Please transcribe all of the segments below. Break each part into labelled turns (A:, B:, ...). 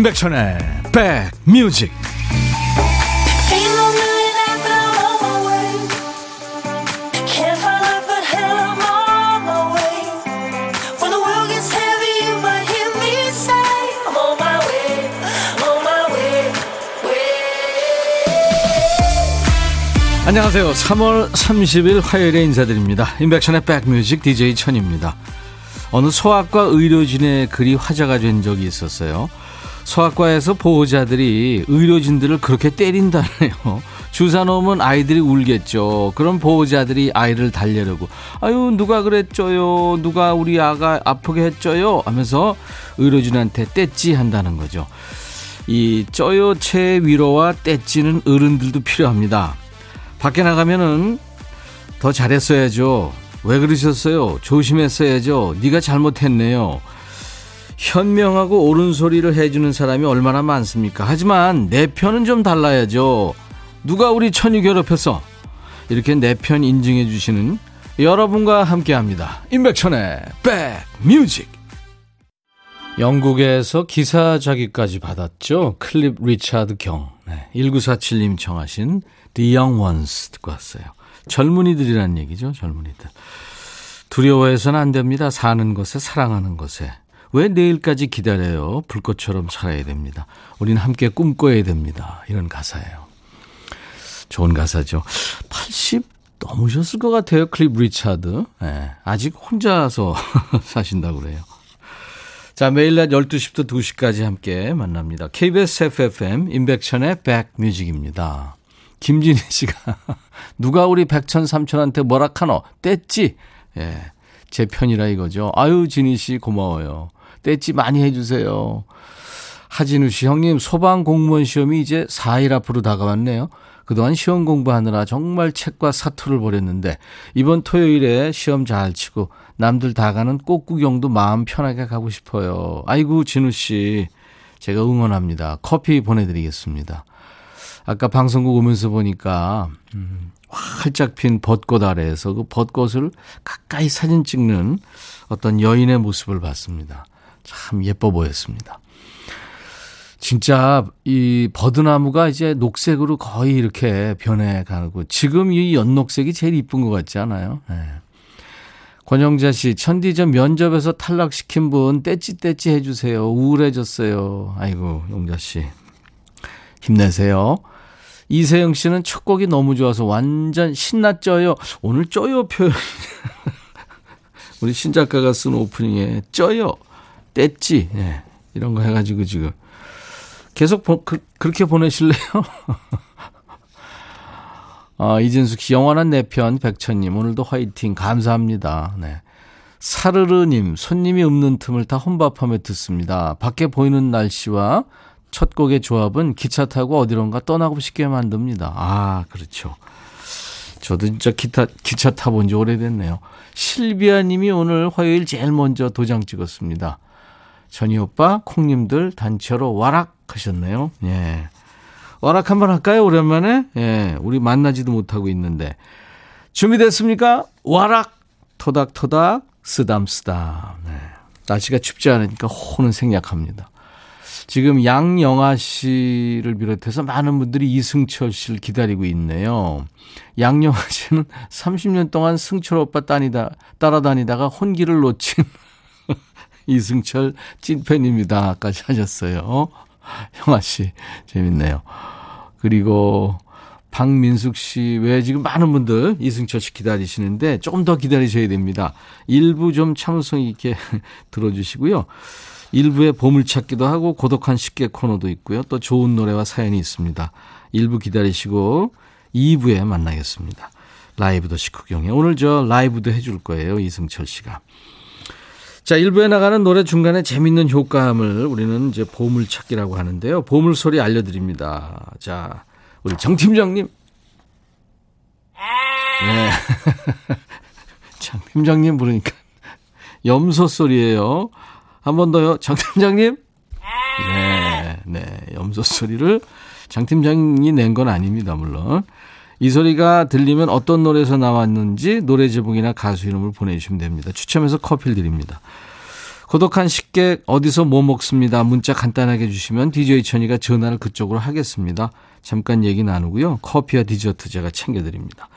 A: 임백천의 백뮤직. 안녕하세요. 3월 30일 화요일에 인사드립니다. 임백천의 백뮤직 DJ 천입니다. 어느 소아과 의료진의 글이 화제가 된 적이 있었어요 소아과에서 보호자들이 의료진들을 그렇게 때린다네요. 주사 놓으면 아이들이 울겠죠. 그럼 보호자들이 아이를 달래려고 아유 누가 그랬죠요. 누가 우리 아가 아프게 했죠요. 하면서 의료진한테 떼찌 한다는 거죠. 이 쪄요체 위로와 떼찌는 어른들도 필요합니다. 밖에 나가면은 더 잘했어야죠. 왜 그러셨어요? 조심했어야죠. 네가 잘못했네요. 현명하고 옳은 소리를 해주는 사람이 얼마나 많습니까? 하지만 내 편은 좀 달라야죠. 누가 우리 천이 괴롭혔어? 이렇게 내 편 인증해 주시는 여러분과 함께 합니다. 임백천의 백뮤직. 영국에서 기사자기까지 받았죠. 클립 리차드 경. 네, 1947님 청하신 The Young Ones 듣고 왔어요. 젊은이들이란 얘기죠. 젊은이들. 두려워해서는 안 됩니다. 사는 것에 사랑하는 것에. 왜 내일까지 기다려요? 불꽃처럼 살아야 됩니다. 우리는 함께 꿈꿔야 됩니다. 이런 가사예요. 좋은 가사죠. 80 넘으셨을 것 같아요. 클립 리차드. 네, 아직 혼자서 사신다고 그래요. 자, 매일 낮 12시부터 2시까지 함께 만납니다. KBS FFM 인백천의 백뮤직입니다. 김진희 씨가 누가 우리 백천 삼천한테 뭐라 카노? 뗐지? 예. 제 편이라 이거죠. 아유, 진희 씨 고마워요. 떼찌 많이 해주세요. 하진우 씨, 형님, 소방 공무원 시험이 이제 4일 앞으로 다가왔네요. 그동안 시험 공부하느라 정말 책과 사투를 벌였는데, 이번 토요일에 시험 잘 치고, 남들 다 가는 꽃 구경도 마음 편하게 가고 싶어요. 아이고, 진우 씨, 제가 응원합니다. 커피 보내드리겠습니다. 아까 방송국 오면서 보니까, 음, 활짝 핀 벚꽃 아래에서 그 벚꽃을 가까이 사진 찍는 어떤 여인의 모습을 봤습니다. 참 예뻐 보였습니다. 진짜 이 버드나무가 이제 녹색으로 거의 이렇게 변해가고 지금 이 연녹색이 제일 이쁜 것 같지 않아요? 네. 권영자 씨, 천디전 면접에서 탈락시킨 분 떼찌떼찌 해주세요. 우울해졌어요. 아이고, 용자 씨. 힘내세요. 이세영 씨는 첫 곡이 너무 좋아서 완전 신났죠요. 오늘 쪄요 표현. 우리 신작가가 쓴 오프닝에 쪄요. 뗐지. 예. 이런 거 해가지고 지금. 계속 보, 그, 렇게 보내실래요? 아, 이진숙 씨, 영원한 내 편, 백천님, 오늘도 화이팅, 감사합니다. 네. 사르르님, 손님이 없는 틈을 다 혼밥하며 듣습니다. 밖에 보이는 날씨와 첫 곡의 조합은 기차 타고 어디론가 떠나고 싶게 만듭니다. 아, 그렇죠. 저도 진짜 기타, 기차 타본 지 오래됐네요. 실비아 님이 오늘 화요일 제일 먼저 도장 찍었습니다. 전희 오빠, 콩님들 단체로 와락 하셨네요. 예. 와락 한번 할까요? 오랜만에? 예. 우리 만나지도 못하고 있는데. 준비됐습니까? 와락! 토닥토닥, 쓰담쓰담. 네. 날씨가 춥지 않으니까 호는 생략합니다. 지금 양영아 씨를 비롯해서 많은 분들이 이승철 씨를 기다리고 있네요. 양영아 씨는 30년 동안 승철 오빠 따니다, 따라다니다가 혼기를 놓친 이승철 찐팬입니다.까지 하셨어요. 형아 씨, 재밌네요. 그리고 박민숙 씨, 왜 지금 많은 분들 이승철 씨 기다리시는데 조금 더 기다리셔야 됩니다. 일부 좀 참을성 있게 들어주시고요. 일부에 보물찾기도 하고 고독한 식객 코너도 있고요. 또 좋은 노래와 사연이 있습니다. 일부 기다리시고 2부에 만나겠습니다. 라이브도 식후경에. 오늘 저 라이브도 해줄 거예요. 이승철 씨가. 자, 1부에 나가는 노래 중간에 재밌는 효과음을 우리는 이제 보물찾기라고 하는데요. 보물소리 알려드립니다. 자, 우리 정 팀장님. 네. 장 팀장님 부르니까 염소 소리예요. 한 번 더요. 장 팀장님. 네, 네. 염소 소리를 장 팀장이 낸 건 아닙니다, 물론. 이 소리가 들리면 어떤 노래에서 나왔는지 노래 제목이나 가수 이름을 보내주시면 됩니다. 추첨해서 커피를 드립니다. 고독한 식객 어디서 뭐 먹습니다. 문자 간단하게 주시면 DJ 천이가 전화를 그쪽으로 하겠습니다. 잠깐 얘기 나누고요. 커피와 디저트 제가 챙겨드립니다.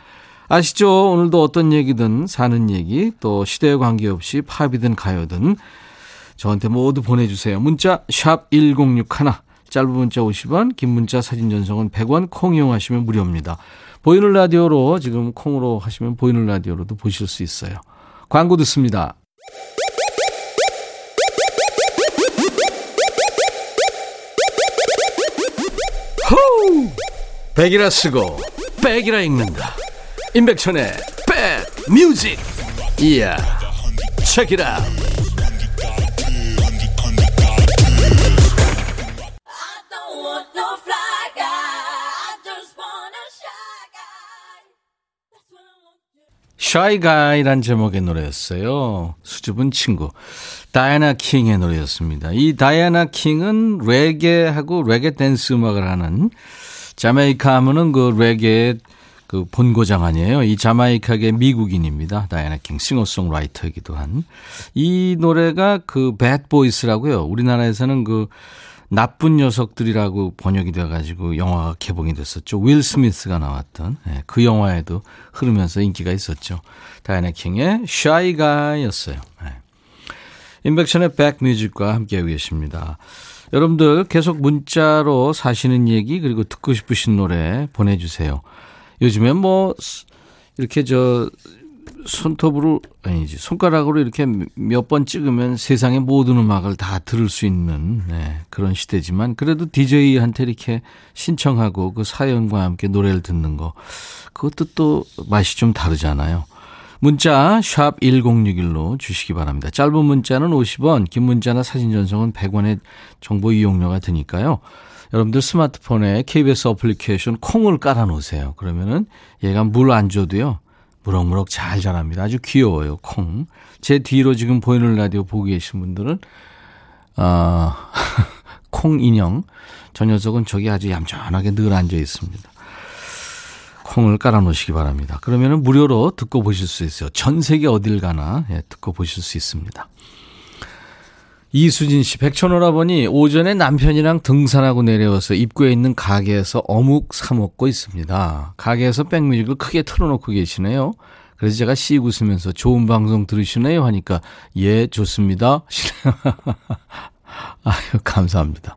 A: 아시죠? 오늘도 어떤 얘기든 사는 얘기 또 시대에 관계없이 팝이든 가요든 저한테 모두 보내주세요. 문자 샵 1061, 짧은 문자 50원, 긴 문자 사진 전송은 100원, 콩 이용하시면 무료입니다. 보이는 라디오로 지금 콩으로 하시면 보이는 라디오로도 보실 수 있어요. 광고 듣습니다. 호우! 백이라 쓰고 백이라 읽는다. 임백천의 백 뮤직. 이야. 책이라. Shy Guy란 제목의 노래였어요. 수줍은 친구. 다이아나 킹의 노래였습니다. 이 다이아나 킹은 레게하고 레게 댄스 음악을 하는 자메이카 하면은 그 레게 그 본고장 아니에요. 이 자마이카계 미국인입니다. 다이아나 킹 싱어송라이터이기도 한. 이 노래가 그 Bad Boys라고요. 우리나라에서는 그 나쁜 녀석들이라고 번역이 돼가지고 영화가 개봉이 됐었죠. 윌 스미스가 나왔던 네, 그 영화에도 흐르면서 인기가 있었죠. 다이아나 킹의 Shy Guy였어요. 네. 임백천의 백뮤직과 함께하고 계십니다. 여러분들 계속 문자로 사시는 얘기 그리고 듣고 싶으신 노래 보내주세요. 요즘엔 뭐 이렇게 저 손톱으로 아니지 손가락으로 이렇게 몇 번 찍으면 세상의 모든 음악을 다 들을 수 있는 네, 그런 시대지만 그래도 DJ한테 이렇게 신청하고 그 사연과 함께 노래를 듣는 거 그것도 또 맛이 좀 다르잖아요. 문자 샵 1061로 주시기 바랍니다. 짧은 문자는 50원, 긴 문자나 사진 전송은 100원의 정보 이용료가 드니까요. 여러분들 스마트폰에 KBS 어플리케이션 콩을 깔아 놓으세요. 그러면은 얘가 물 안 줘도요. 무럭무럭 잘 자랍니다. 아주 귀여워요, 콩. 제 뒤로 지금 보이는 라디오 보고 계신 분들은, 어, 콩 인형. 저 녀석은 저기 아주 얌전하게 늘 앉아 있습니다. 콩을 깔아 놓으시기 바랍니다. 그러면 무료로 듣고 보실 수 있어요. 전 세계 어딜 가나 예, 듣고 보실 수 있습니다. 이수진 씨, 백천오라버니 오전에 남편이랑 등산하고 내려와서 입구에 있는 가게에서 어묵 사 먹고 있습니다. 가게에서 백뮤직을 크게 틀어놓고 계시네요. 그래서 제가 씩 웃으면서 좋은 방송 들으시네요 하니까 예 좋습니다. 아유 감사합니다.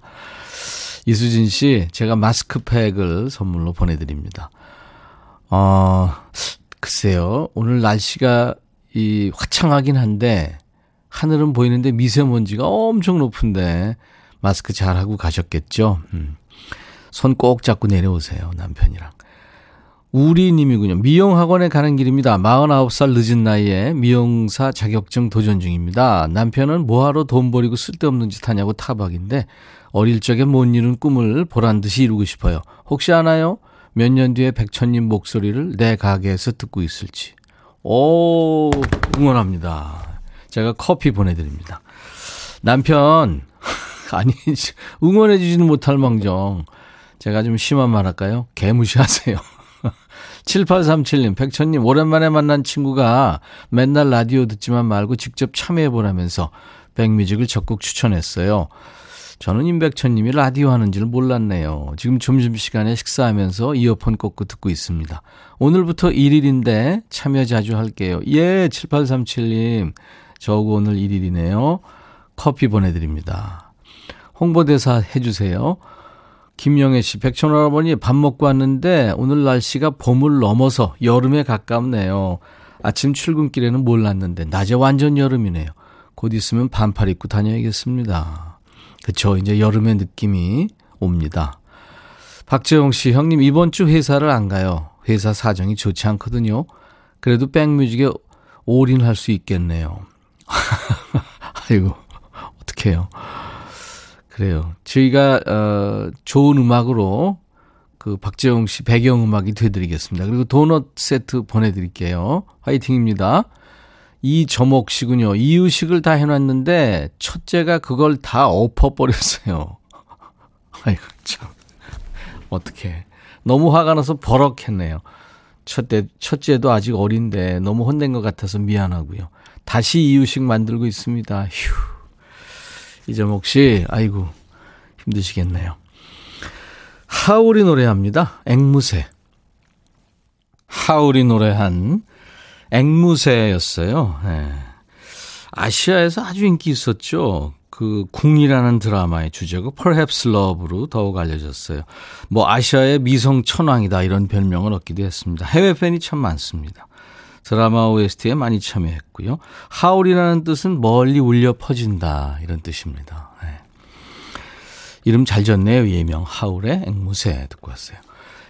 A: 이수진 씨, 제가 마스크팩을 선물로 보내드립니다. 어, 글쎄요. 오늘 날씨가 이 화창하긴 한데 하늘은 보이는데 미세먼지가 엄청 높은데 마스크 잘 하고 가셨겠죠? 음. 손 꼭 잡고 내려오세요, 남편이랑. 우리님이군요. 미용학원에 가는 길입니다. 49살 늦은 나이에 미용사 자격증 도전 중입니다. 남편은 뭐하러 돈 버리고 쓸데없는 짓 하냐고 타박인데 어릴 적에 못 이룬 꿈을 보란 듯이 이루고 싶어요. 혹시 아나요? 몇 년 뒤에 백천님 목소리를 내 가게에서 듣고 있을지. 오, 응원합니다. 제가 커피 보내드립니다. 남편, 아니, 응원해주지는 못할 망정. 제가 좀 심한 말 할까요? 개무시하세요. 7837님, 백천님, 오랜만에 만난 친구가 맨날 라디오 듣지만 말고 직접 참여해보라면서 백뮤직을 적극 추천했어요. 저는 임백천님이 라디오 하는 줄 몰랐네요. 지금 점심시간에 식사하면서 이어폰 꽂고 듣고 있습니다. 오늘부터 1일인데 참여 자주 할게요. 예, 7837님. 저하고 오늘 1일이네요. 커피 보내드립니다. 홍보대사 해주세요. 김영애 씨, 백천 할아버니 밥 먹고 왔는데 오늘 날씨가 봄을 넘어서 여름에 가깝네요. 아침 출근길에는 몰랐는데 낮에 완전 여름이네요. 곧 있으면 반팔 입고 다녀야겠습니다. 그쵸. 이제 여름의 느낌이 옵니다. 박재홍 씨, 형님 이번 주 회사를 안 가요. 회사 사정이 좋지 않거든요. 그래도 백뮤직에 올인할 수 있겠네요. 아이고, 어떡해요. 그래요. 저희가, 어, 좋은 음악으로 그 박재영 씨 배경 음악이 되드리겠습니다. 그리고 도넛 세트 보내드릴게요. 화이팅입니다. 이저목 씨군요. 이유식을 다 해놨는데 첫째가 그걸 다 엎어버렸어요. 아이고, 참. 어떡해. 너무 화가 나서 버럭했네요. 첫째, 첫째도 아직 어린데 너무 혼낸 것 같아서 미안하고요. 다시 이유식 만들고 있습니다. 휴. 이재목 씨, 아이고, 힘드시겠네요. 하울이 노래합니다. 앵무새. 하울이 노래한 앵무새였어요. 네. 아시아에서 아주 인기 있었죠. 그 궁이라는 드라마의 주제고 Perhaps Love로 더욱 알려졌어요. 뭐 아시아의 미성 천왕이다 이런 별명을 얻기도 했습니다. 해외 팬이 참 많습니다. 드라마 OST에 많이 참여했고요. 하울이라는 뜻은 멀리 울려 퍼진다 이런 뜻입니다. 네. 이름 잘 졌네요. 예명 하울의 앵무새 듣고 왔어요.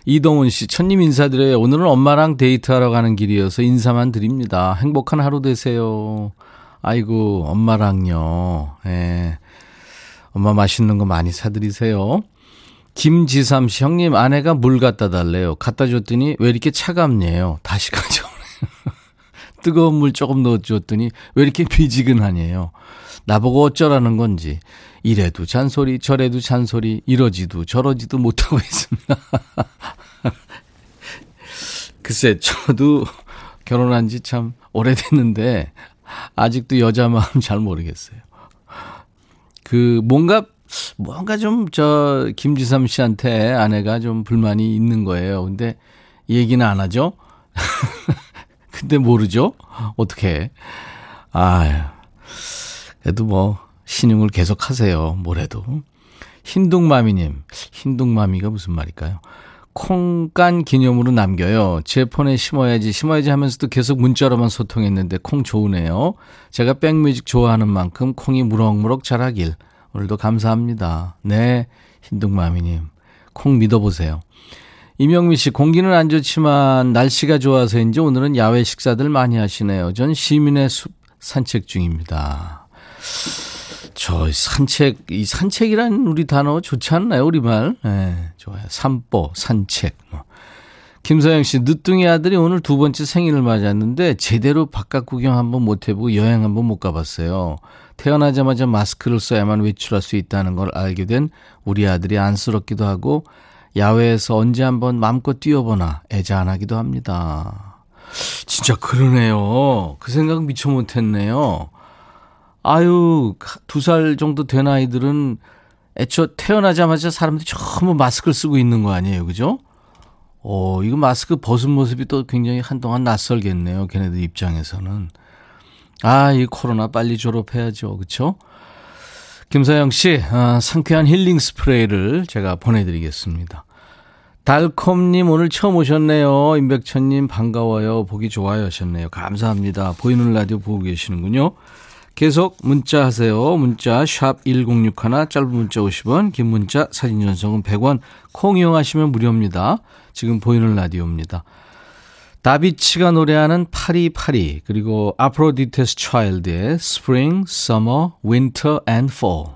A: 이동훈 씨, 천님 인사드려요. 오늘은 엄마랑 데이트하러 가는 길이어서 인사만 드립니다. 행복한 하루 되세요. 아이고, 엄마랑요. 예. 엄마 맛있는 거 많이 사드리세요. 김지삼 씨, 형님, 아내가 물 갖다 달래요. 갖다 줬더니 왜 이렇게 차갑네요. 다시 가져오네요. 뜨거운 물 조금 넣어줬더니 왜 이렇게 미지근하네요. 나보고 어쩌라는 건지. 이래도 잔소리, 저래도 잔소리, 이러지도 저러지도 못하고 있습니다. 글쎄, 저도 결혼한 지 참 오래됐는데, 아직도 여자 마음 잘 모르겠어요. 그, 뭔가, 뭔가 좀, 저, 김지삼 씨한테 아내가 좀 불만이 있는 거예요. 근데, 얘기는 안 하죠? 근데 모르죠? 어떻게. 아유. 그래도 뭐, 신용을 계속 하세요. 뭐래도. 흰둥마미님. 흰둥마미가 무슨 말일까요? 콩깐 기념으로 남겨요. 제 폰에 심어야지, 심어야지 하면서도 계속 문자로만 소통했는데 콩 좋으네요. 제가 백뮤직 좋아하는 만큼 콩이 무럭무럭 자라길. 오늘도 감사합니다. 네, 흰둥마미님. 콩 믿어보세요. 이명미 씨, 공기는 안 좋지만 날씨가 좋아서인지 오늘은 야외 식사들 많이 하시네요. 전 시민의 숲 산책 중입니다. 저 산책, 이 산책이란 우리 단어 좋지 않나요? 우리말. 네, 좋아요. 산보, 산책. 뭐. 김서영 씨, 늦둥이 아들이 오늘 두 번째 생일을 맞았는데 제대로 바깥 구경 한번 못 해보고 여행 한번 못 가봤어요. 태어나자마자 마스크를 써야만 외출할 수 있다는 걸 알게 된 우리 아들이 안쓰럽기도 하고 야외에서 언제 한번 마음껏 뛰어보나 애잔하기도 합니다. 진짜 그러네요. 그 생각 미처 못했네요. 아유, 두 살 정도 된 아이들은 애초 태어나자마자 사람들이 전부 마스크를 쓰고 있는 거 아니에요. 그죠? 어, 이거 마스크 벗은 모습이 또 굉장히 한동안 낯설겠네요. 걔네들 입장에서는. 아, 이 코로나 빨리 졸업해야죠. 그쵸? 김사영 씨, 아, 상쾌한 힐링 스프레이를 제가 보내드리겠습니다. 달콤님 오늘 처음 오셨네요. 임백천님 반가워요. 보기 좋아요 하셨네요. 감사합니다. 보이는 라디오 보고 계시는군요. 계속 문자 하세요. 문자 샵 1061, 짧은 문자 50원, 긴 문자 사진 전송은 100원, 콩 이용하시면 무료입니다. 지금 보이는 라디오입니다. 다비치가 노래하는 파리파리 그리고 아프로디테스 차일드의 Spring, Summer, Winter and Fall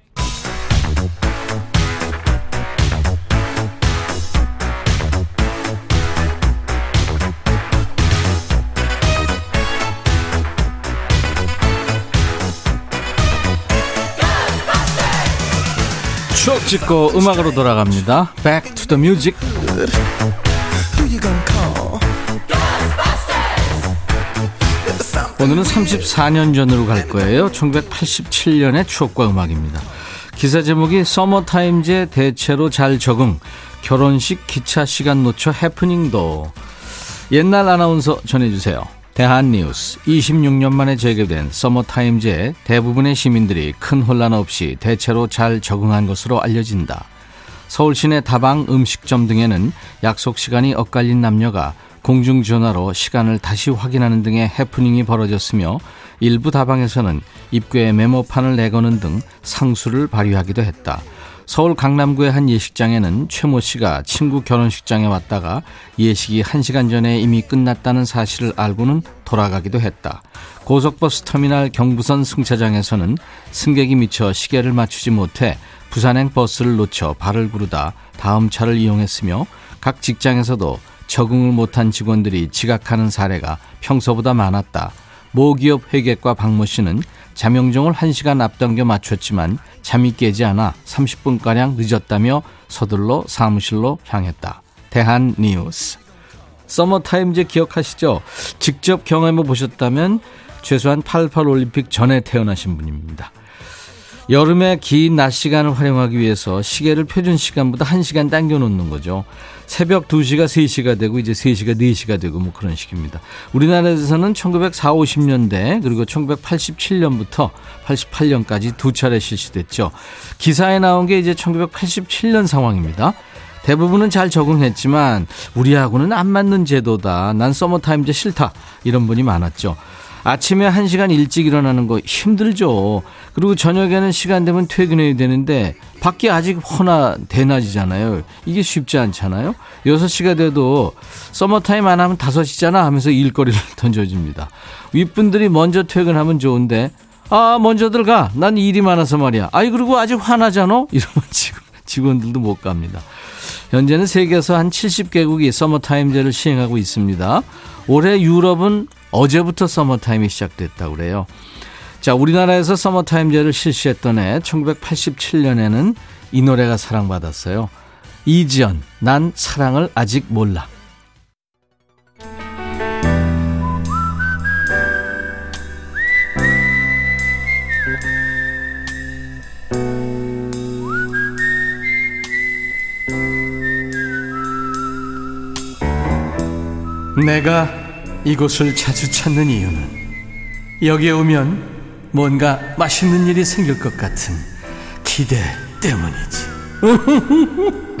A: 짓고 음악으로 돌아갑니다. Back to the music. 오늘은 34년 전으로 갈 거예요. 1987년의 추억과 음악입니다. 기사 제목이 서머타임즈의 대체로 잘 적응. 결혼식 기차 시간 놓쳐 해프닝도. 옛날 아나운서 전해주세요. 대한뉴스 26년 만에 재개된 서머타임즈에 대부분의 시민들이 큰 혼란 없이 대체로 잘 적응한 것으로 알려진다. 서울 시내 다방 음식점 등에는 약속 시간이 엇갈린 남녀가 공중전화로 시간을 다시 확인하는 등의 해프닝이 벌어졌으며 일부 다방에서는 입구에 메모판을 내거는 등 상수를 발휘하기도 했다. 서울 강남구의 한 예식장에는 최모 씨가 친구 결혼식장에 왔다가 예식이 1시간 전에 이미 끝났다는 사실을 알고는 돌아가기도 했다. 고속버스 터미널 경부선 승차장에서는 승객이 미쳐 시계를 맞추지 못해 부산행 버스를 놓쳐 발을 구르다 다음 차를 이용했으며 각 직장에서도 적응을 못한 직원들이 지각하는 사례가 평소보다 많았다. 모 기업 회계과 박모 씨는 자명종을 1시간 앞당겨 맞췄지만 잠이 깨지 않아 30분가량 늦었다며 서둘러 사무실로 향했다. 대한 뉴스. 서머타임제 기억하시죠? 직접 경험해 보셨다면 최소한 88 올림픽 전에 태어나신 분입니다. 여름에 긴 낮 시간을 활용하기 위해서 시계를 표준 시간보다 1시간 당겨 놓는 거죠. 새벽 2시가 3시가 되고 이제 3시가 4시가 되고 뭐 그런 식입니다. 우리나라에서는 1940, 50년대 그리고 1987년부터 88년까지 두 차례 실시됐죠. 기사에 나온 게 이제 1987년 상황입니다. 대부분은 잘 적응했지만 우리하고는 안 맞는 제도다. 난 서머타임제 싫다. 이런 분이 많았죠. 아침에 한시간 일찍 일어나는 거 힘들죠. 그리고 저녁에는 시간 되면 퇴근해야 되는데 밖이 아직 허나 대낮이잖아요. 이게 쉽지 않잖아요. 6시가 돼도 서머타임 안 하면 5시잖아 하면서 일거리를 던져줍니다. 윗분들이 먼저 퇴근하면 좋은데 아 먼저들 가. 난 일이 많아서 말이야. 아이 그리고 아직 환하잖아. 이러면 직원, 직원들도 못 갑니다. 현재는 세계에서 한 70개국이 서머타임제를 시행하고 있습니다. 올해 유럽은 어제부터 서머타임이 시작됐다고 그래요. 자, 우리나라에서 서머타임제를 실시했던 해 1987년에는 이 노래가 사랑받았어요. 이지연, 난 사랑을 아직 몰라. 내가 이곳을 자주 찾는 이유는 여기에 오면 뭔가 맛있는 일이 생길 것 같은 기대 때문이지.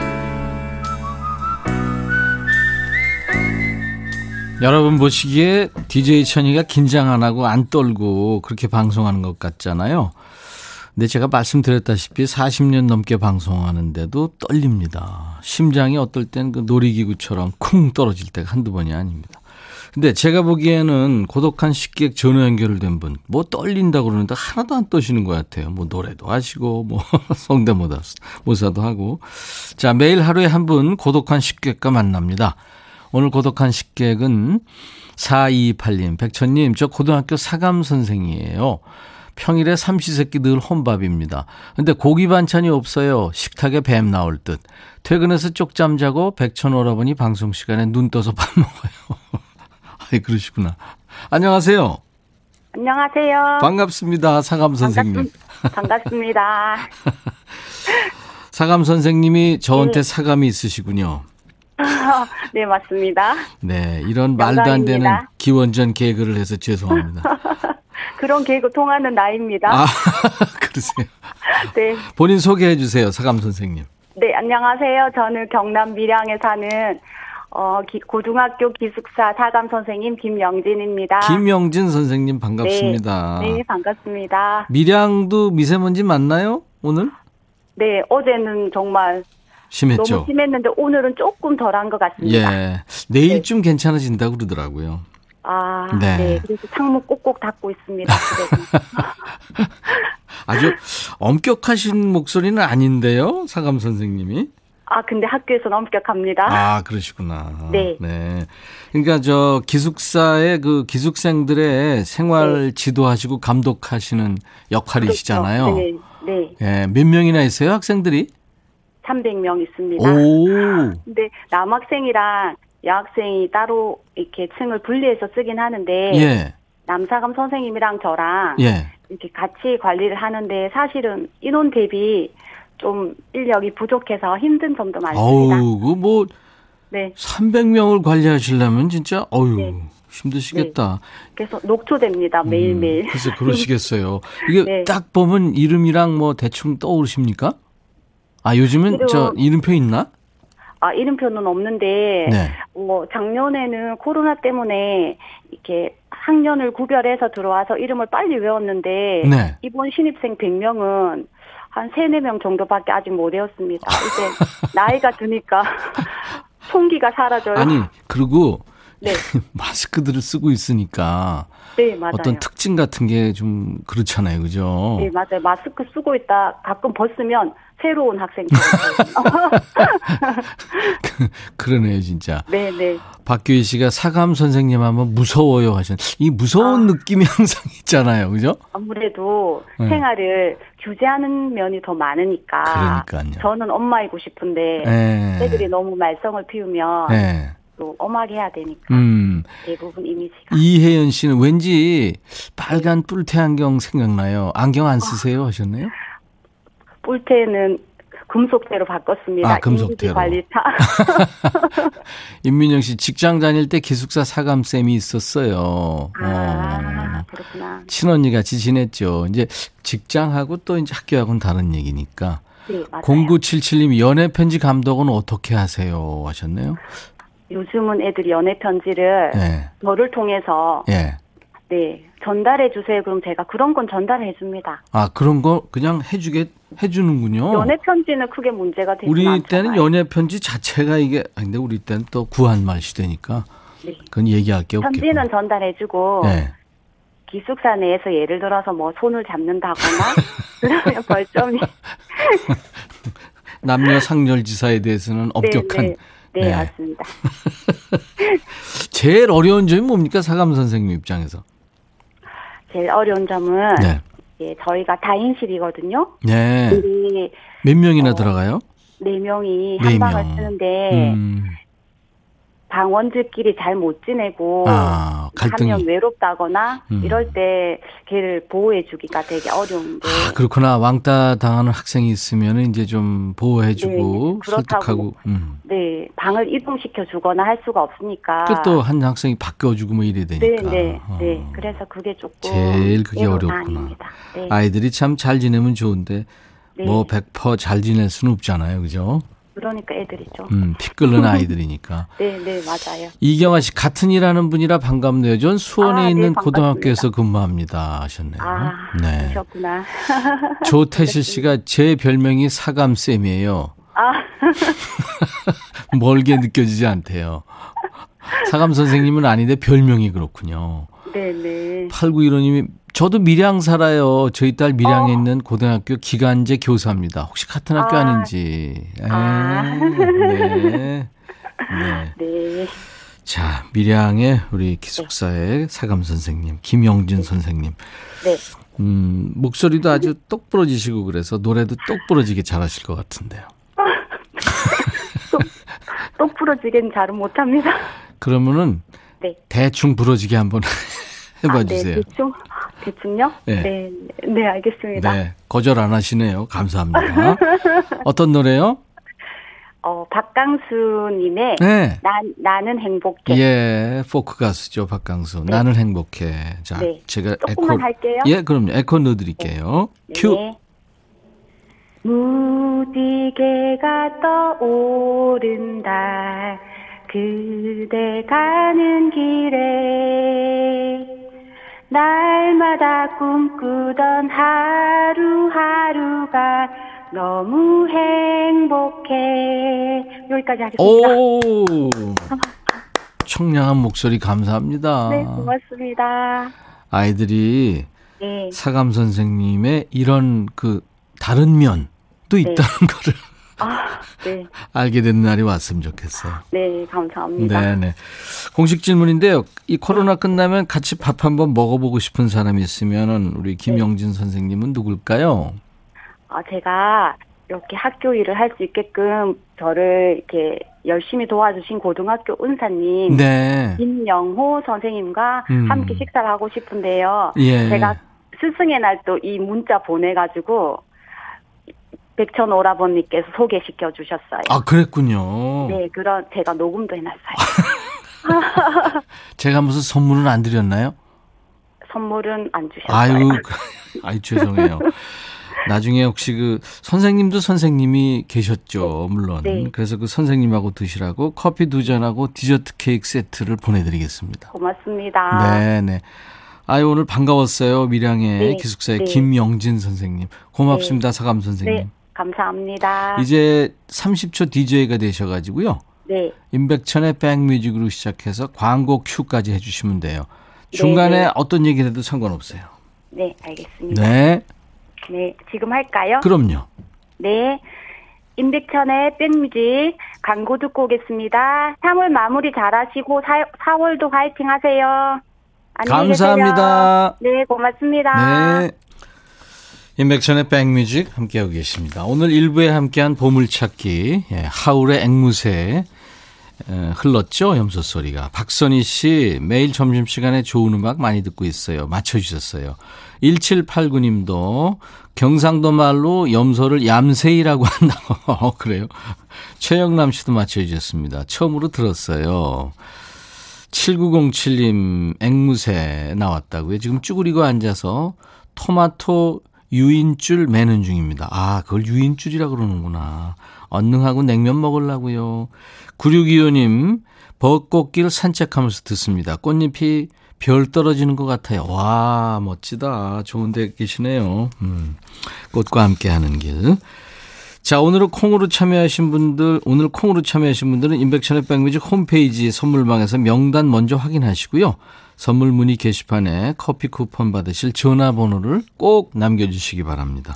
A: 여러분 보시기에 DJ 천이가 긴장 안 하고 안 떨고 그렇게 방송하는 것 같잖아요. 근데 제가 말씀드렸다시피 40년 넘게 방송하는데도 떨립니다. 심장이 어떨 땐 그 놀이기구처럼 쿵 떨어질 때가 한두 번이 아닙니다. 근데 제가 보기에는 고독한 식객 전화 연결된 분, 뭐 떨린다고 그러는데 하나도 안 떠시는 것 같아요. 뭐 노래도 하시고, 뭐 성대모사도 하고. 자, 매일 하루에 한 분 고독한 식객과 만납니다. 오늘 고독한 식객은 4228님, 백천님, 저 고등학교 사감 선생이에요. 평일에 삼시세끼 늘 혼밥입니다. 근데 고기 반찬이 없어요. 식탁에 뱀 나올 듯. 퇴근해서 쪽잠 자고 백천 오라버니 방송 시간에 눈 떠서 밥 먹어요. 아이 그러시구나. 안녕하세요.
B: 안녕하세요.
A: 반갑습니다. 사감 선생님.
B: 반갑습, 니다
A: 사감 선생님이 저한테 네. 사감이 있으시군요.
B: 네, 맞습니다.
A: 네, 이런 말도 안 되는 기원전 개그를 해서 죄송합니다.
B: 그런 개그 통하는 나이입니다. 아,
A: 그러세요? 네. 본인 소개해 주세요, 사감 선생님.
B: 네, 안녕하세요. 저는 경남 밀양에 사는 어, 기, 고등학교 기숙사 사감 선생님 김영진입니다.
A: 김영진 선생님 반갑습니다.
B: 네, 네, 반갑습니다.
A: 밀양도 미세먼지 맞나요? 오늘?
B: 네, 어제는 정말
A: 심했죠.
B: 너무 심했는데 오늘은 조금 덜한 것 같습니다.
A: 예. 내일쯤 네. 괜찮아진다고 그러더라고요.
B: 아, 네. 네. 그래서 창문 꼭꼭 닫고 있습니다.
A: 아주 엄격하신 목소리는 아닌데요, 사감 선생님이.
B: 아, 근데 학교에서는 엄격합니다.
A: 아, 그러시구나.
B: 네.
A: 네. 그러니까 저 기숙사의 그 기숙생들의 생활 네. 지도하시고 감독하시는 역할이시잖아요.
B: 그렇죠. 네. 네.
A: 예, 몇 명이나 있어요, 학생들이?
B: 300명 있습니다.
A: 오.
B: 근데 남학생이랑 여학생이 따로 이렇게 층을 분리해서 쓰긴 하는데
A: 예.
B: 남사감 선생님이랑 저랑
A: 예.
B: 이렇게 같이 관리를 하는데 사실은 인원 대비 좀 인력이 부족해서 힘든 점도 많습니다.
A: 어우, 그뭐 네. 300명을 관리하시려면 진짜 어유 네. 힘드시겠다.
B: 네. 그래서 녹초됩니다 매일 매일.
A: 음, 글쎄 그러시겠어요. 이게 네. 딱 보면 이름이랑 뭐 대충 떠오르십니까? 아 요즘은 이름, 저 이름표 있나?
B: 아, 이름표는 없는데,
A: 네.
B: 뭐, 작년에는 코로나 때문에 이렇게 학년을 구별해서 들어와서 이름을 빨리 외웠는데,
A: 네.
B: 이번 신입생 100명은 한 3, 4명 정도밖에 아직 못 외웠습니다. 이제 나이가 드니까 총기가 사라져요.
A: 아니, 그리고
B: 네.
A: 마스크들을 쓰고 있으니까
B: 네, 맞아요.
A: 어떤 특징 같은 게 좀 그렇잖아요. 그죠?
B: 네, 맞아요. 마스크 쓰고 있다 가끔 벗으면 새로운 학생처럼.
A: 그러네요, 진짜.
B: 네, 네.
A: 박규희 씨가 사감 선생님 하면 무서워요 하셨. 이 무서운
B: 아.
A: 느낌이 항상 있잖아요. 그죠?
B: 아무래도
A: 네.
B: 생활을 규제하는 면이 더 많으니까.
A: 그러니까요.
B: 저는 엄마이고 싶은데
A: 예.
B: 애들이 너무 말썽을 피우면
A: 예.
B: 또 엄하게 해야 되니까
A: 음.
B: 대부분 이미지가.
A: 이혜연 씨는 왠지 빨간 뿔테 안경 생각나요. 안경 안 쓰세요 하셨네요.
B: 뿔테는 금속대로 바꿨습니다.
A: 아, 금속대로. 임민영 씨 직장 다닐 때 기숙사 사감 쌤이 있었어요.
B: 아,
A: 어.
B: 그렇구나.
A: 친언니 같이 지냈죠. 이제 직장하고 또 이제 학교하고는 다른 얘기니까.
B: 네, 맞아요.
A: 0977님 연애 편지 감독은 어떻게 하세요 하셨네요.
B: 요즘은 애들이 연애 편지를
A: 예.
B: 저를 통해서
A: 예.
B: 네 전달해 주세요. 그럼 제가 그런 건 전달해 줍니다.
A: 아 그런 거 그냥 해주게 해주는군요.
B: 연애 편지는 크게 문제가 되지
A: 어. 우리
B: 않잖아요.
A: 때는 연애 편지 자체가 이게 아, 근데 우리 때는 또 구한말 시대니까
B: 네.
A: 그건 얘기할 게 없겠고.
B: 편지는 전달해 주고
A: 예.
B: 기숙사 내에서 예를 들어서 뭐 손을 잡는다거나 그러면 벌점이
A: 남녀 상렬지사에 대해서는 엄격한
B: 네, 네, 네,
A: 네.
B: 맞습니다.
A: 제일 어려운 점이 뭡니까 사감 선생님 입장에서?
B: 제일 어려운 점은
A: 네.
B: 예, 저희가 다인실이거든요.
A: 네. 몇 명이나
B: 어,
A: 들어가요?
B: 네 명이 네한 방을
A: 명.
B: 쓰는데
A: 음.
B: 방원들끼리 잘 못 지내고
A: 아.
B: 하면 외롭다거나
A: 음.
B: 이럴 때 걔를 보호해주기가 되게 어려운 데
A: 아, 그렇구나. 왕따 당하는 학생이 있으면 이제 좀 보호해주고
B: 네.
A: 설득하고. 음.
B: 네 방을 이동시켜 주거나 할 수가 없으니까
A: 또 한 학생이 바뀌어주고 뭐 이래야
B: 네,
A: 되니까.
B: 네,
A: 어.
B: 네. 그래서 그게 조금
A: 제일 그게 어렵구나.
B: 네,
A: 아이들이 참 잘 지내면 좋은데
B: 네.
A: 뭐 100%잘 지낼 수는 없잖아요. 그죠?
B: 그러니까 애들이 좀.
A: 음, 피 끓는 아이들이니까.
B: 네, 네, 맞아요.
A: 이경아 씨 같은 일 하는 분이라 반갑네요. 전 수원에
B: 아, 네,
A: 있는
B: 반갑습니다.
A: 고등학교에서 근무합니다 하셨네요.
B: 아,
A: 네.
B: 그러셨구나.
A: 조태실 씨가 제 별명이 사감쌤이에요.
B: 아,
A: 멀게 느껴지지 않대요. 사감 선생님은 아닌데 별명이 그렇군요.
B: 네, 네.
A: 8915님이 저도 밀양 살아요. 저희 딸 밀양에
B: 어.
A: 있는 고등학교 기간제 교사입니다. 혹시 같은 학교
B: 아.
A: 아. 닌지
B: 아.
A: 네. 네.
B: 네.
A: 자, 밀양의 우리 기숙사의 사감 선생님, 김영진 선생님.
B: 네.
A: 음, 목소리도 아주 똑 부러지시고 그래서 노래도 똑 부러지게 잘하실 것 같은데요.
B: 똑 부러지긴 잘은 못합니다.
A: 그러면은
B: 네.
A: 대충 부러지게 한번 해봐
B: 아,
A: 주세요.
B: 네, 대충, 대충요?
A: 네.
B: 네, 네, 알겠습니다.
A: 네, 거절 안 하시네요. 감사합니다. 어떤 노래요?
B: 어, 박강수님의
A: 네.
B: 난, 나는 행복해.
A: 예, 포크 가수죠, 박강수. 나는 행복해. 자,
B: 네.
A: 제가
B: 조금만
A: 에코.
B: 할게요.
A: 예, 그럼요. 에코 넣어드릴게요. 큐.
B: 네. 무지개가 떠오른다. 그대 가는 길에 날마다 꿈꾸던 하루하루가 너무 행복해. 여기까지 하겠습니다.
A: 오! 청량한 목소리 감사합니다.
B: 네, 고맙습니다.
A: 아이들이
B: 네,
A: 사감 선생님의 이런 그 다른 면도 있다는 거를
B: 아, 네,
A: 알게 되는 날이 왔으면 좋겠어요.
B: 네, 감사합니다.
A: 네 네. 공식 질문인데요. 이 코로나 끝나면 같이 밥 한번 먹어보고 싶은 사람이 있으면은 우리 김영진 선생님은 누굴까요?
B: 아, 제가 이렇게 학교 일을 할 수 있게끔 저를 이렇게 열심히 도와주신 고등학교 은사님
A: 네.
B: 김영호 선생님과
A: 음.
B: 함께 식사를 하고 싶은데요.
A: 예.
B: 제가 스승의 날 또 이 문자 보내가지고 백천 오라버님께서 소개시켜 주셨어요.
A: 아, 그랬군요.
B: 네, 그런 제가 녹음도 해놨어요.
A: 제가 무슨 선물은 안 드렸나요?
B: 선물은 안 주셨어요.
A: 아유, 그- 아유, 죄송해요. 나중에 혹시 그 선생님도 선생님이 계셨죠, 물론.
B: 네.
A: 그래서 그 선생님하고 드시라고 커피 두 잔하고 디저트 케이크 세트를 보내드리겠습니다.
B: 고맙습니다.
A: 네, 네. 아유, 오늘 반가웠어요. 밀양의
B: 네,
A: 기숙사의
B: 네.
A: 김영진 선생님. 고맙습니다, 사감 선생님.
B: 네, 감사합니다.
A: 이제 30초 DJ가 되셔가지고요.
B: 네,
A: 임백천의 백뮤직으로 시작해서 광고 큐까지 해주시면 돼요. 중간에
B: 네, 네.
A: 어떤 얘기를 해도 상관없어요.
B: 네, 알겠습니다.
A: 네,
B: 네, 지금 할까요?
A: 그럼요.
B: 네. 임백천의 백뮤직 광고 듣고 오겠습니다. 3월 마무리 잘하시고 4, 월도 화이팅 하세요.
A: 감사합니다.
B: 계세요. 네, 고맙습니다.
A: 네. 임백천의 백뮤직 함께하고 계십니다. 오늘 1부에 함께한 보물찾기, 예, 하울의 앵무새, 에, 흘렀죠? 염소 소리가. 박선희 씨, 매일 점심시간에 좋은 음악 많이 듣고 있어요. 맞춰주셨어요. 1789님도 경상도 말로 염소를 얌새이라고 한다고. 어, 그래요? 최영남 씨도 맞춰주셨습니다. 처음으로 들었어요. 7907님 앵무새 나왔다고요. 지금 쭈그리고 앉아서 토마토 유인줄 매는 중입니다. 아, 그걸 유인줄이라 그러는구나. 언능하고 냉면 먹으려고요. 9625님 벚꽃길 산책하면서 듣습니다. 꽃잎이 별 떨어지는 것 같아요. 와, 멋지다. 좋은 데 계시네요. 음, 꽃과 함께 하는 길. 자, 오늘은 콩으로 참여하신 분들, 오늘 콩으로 참여하신 분들은 인백션의 백뮤직 홈페이지 선물방에서 명단 먼저 확인하시고요. 선물 문의 게시판에 커피 쿠폰 받으실 전화번호를 꼭 남겨주시기 바랍니다.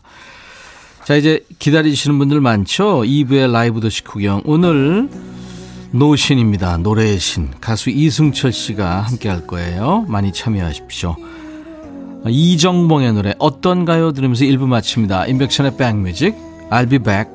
A: 자, 이제 기다리시는 분들 많죠? 2부의 라이브 도시 구경. 오늘 노신입니다. 노래의 신. 가수 이승철 씨가 함께 할 거예요. 많이 참여하십시오. 이정봉의 노래 어떤가요? 들으면서 1부 마칩니다. 인백션의 백뮤직. I'll be back.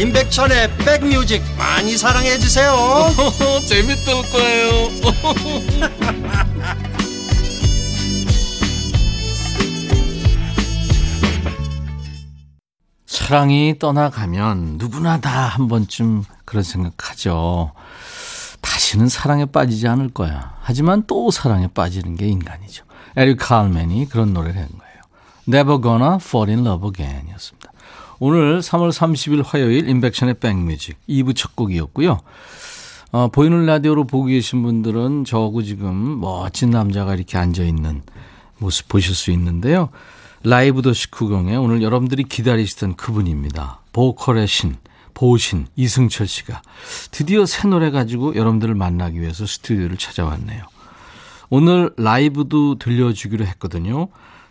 C: 임백천의 백뮤직 많이 사랑해 주세요
D: 재밌을 거예요
A: 사랑이 떠나가면 누구나 다 한 번쯤 그런 생각하죠. 다시는 사랑에 빠지지 않을 거야. 하지만 또 사랑에 빠지는 게 인간이죠. 에릭 칼맨이 그런 노래를 한 거예요. Never gonna fall in love again 이었습니다. 오늘 3월 30일 화요일 인백션의 백뮤직 2부 첫 곡이었고요. 어, 보이는 라디오로 보고 계신 분들은 저하고 지금 멋진 남자가 이렇게 앉아있는 모습 보실 수 있는데요. 라이브 도시 구경에 오늘 여러분들이 기다리시던 그분입니다. 보컬의 신, 보신, 이승철 씨가 드디어 새 노래 가지고 여러분들을 만나기 위해서 스튜디오를 찾아왔네요. 오늘 라이브도 들려주기로 했거든요.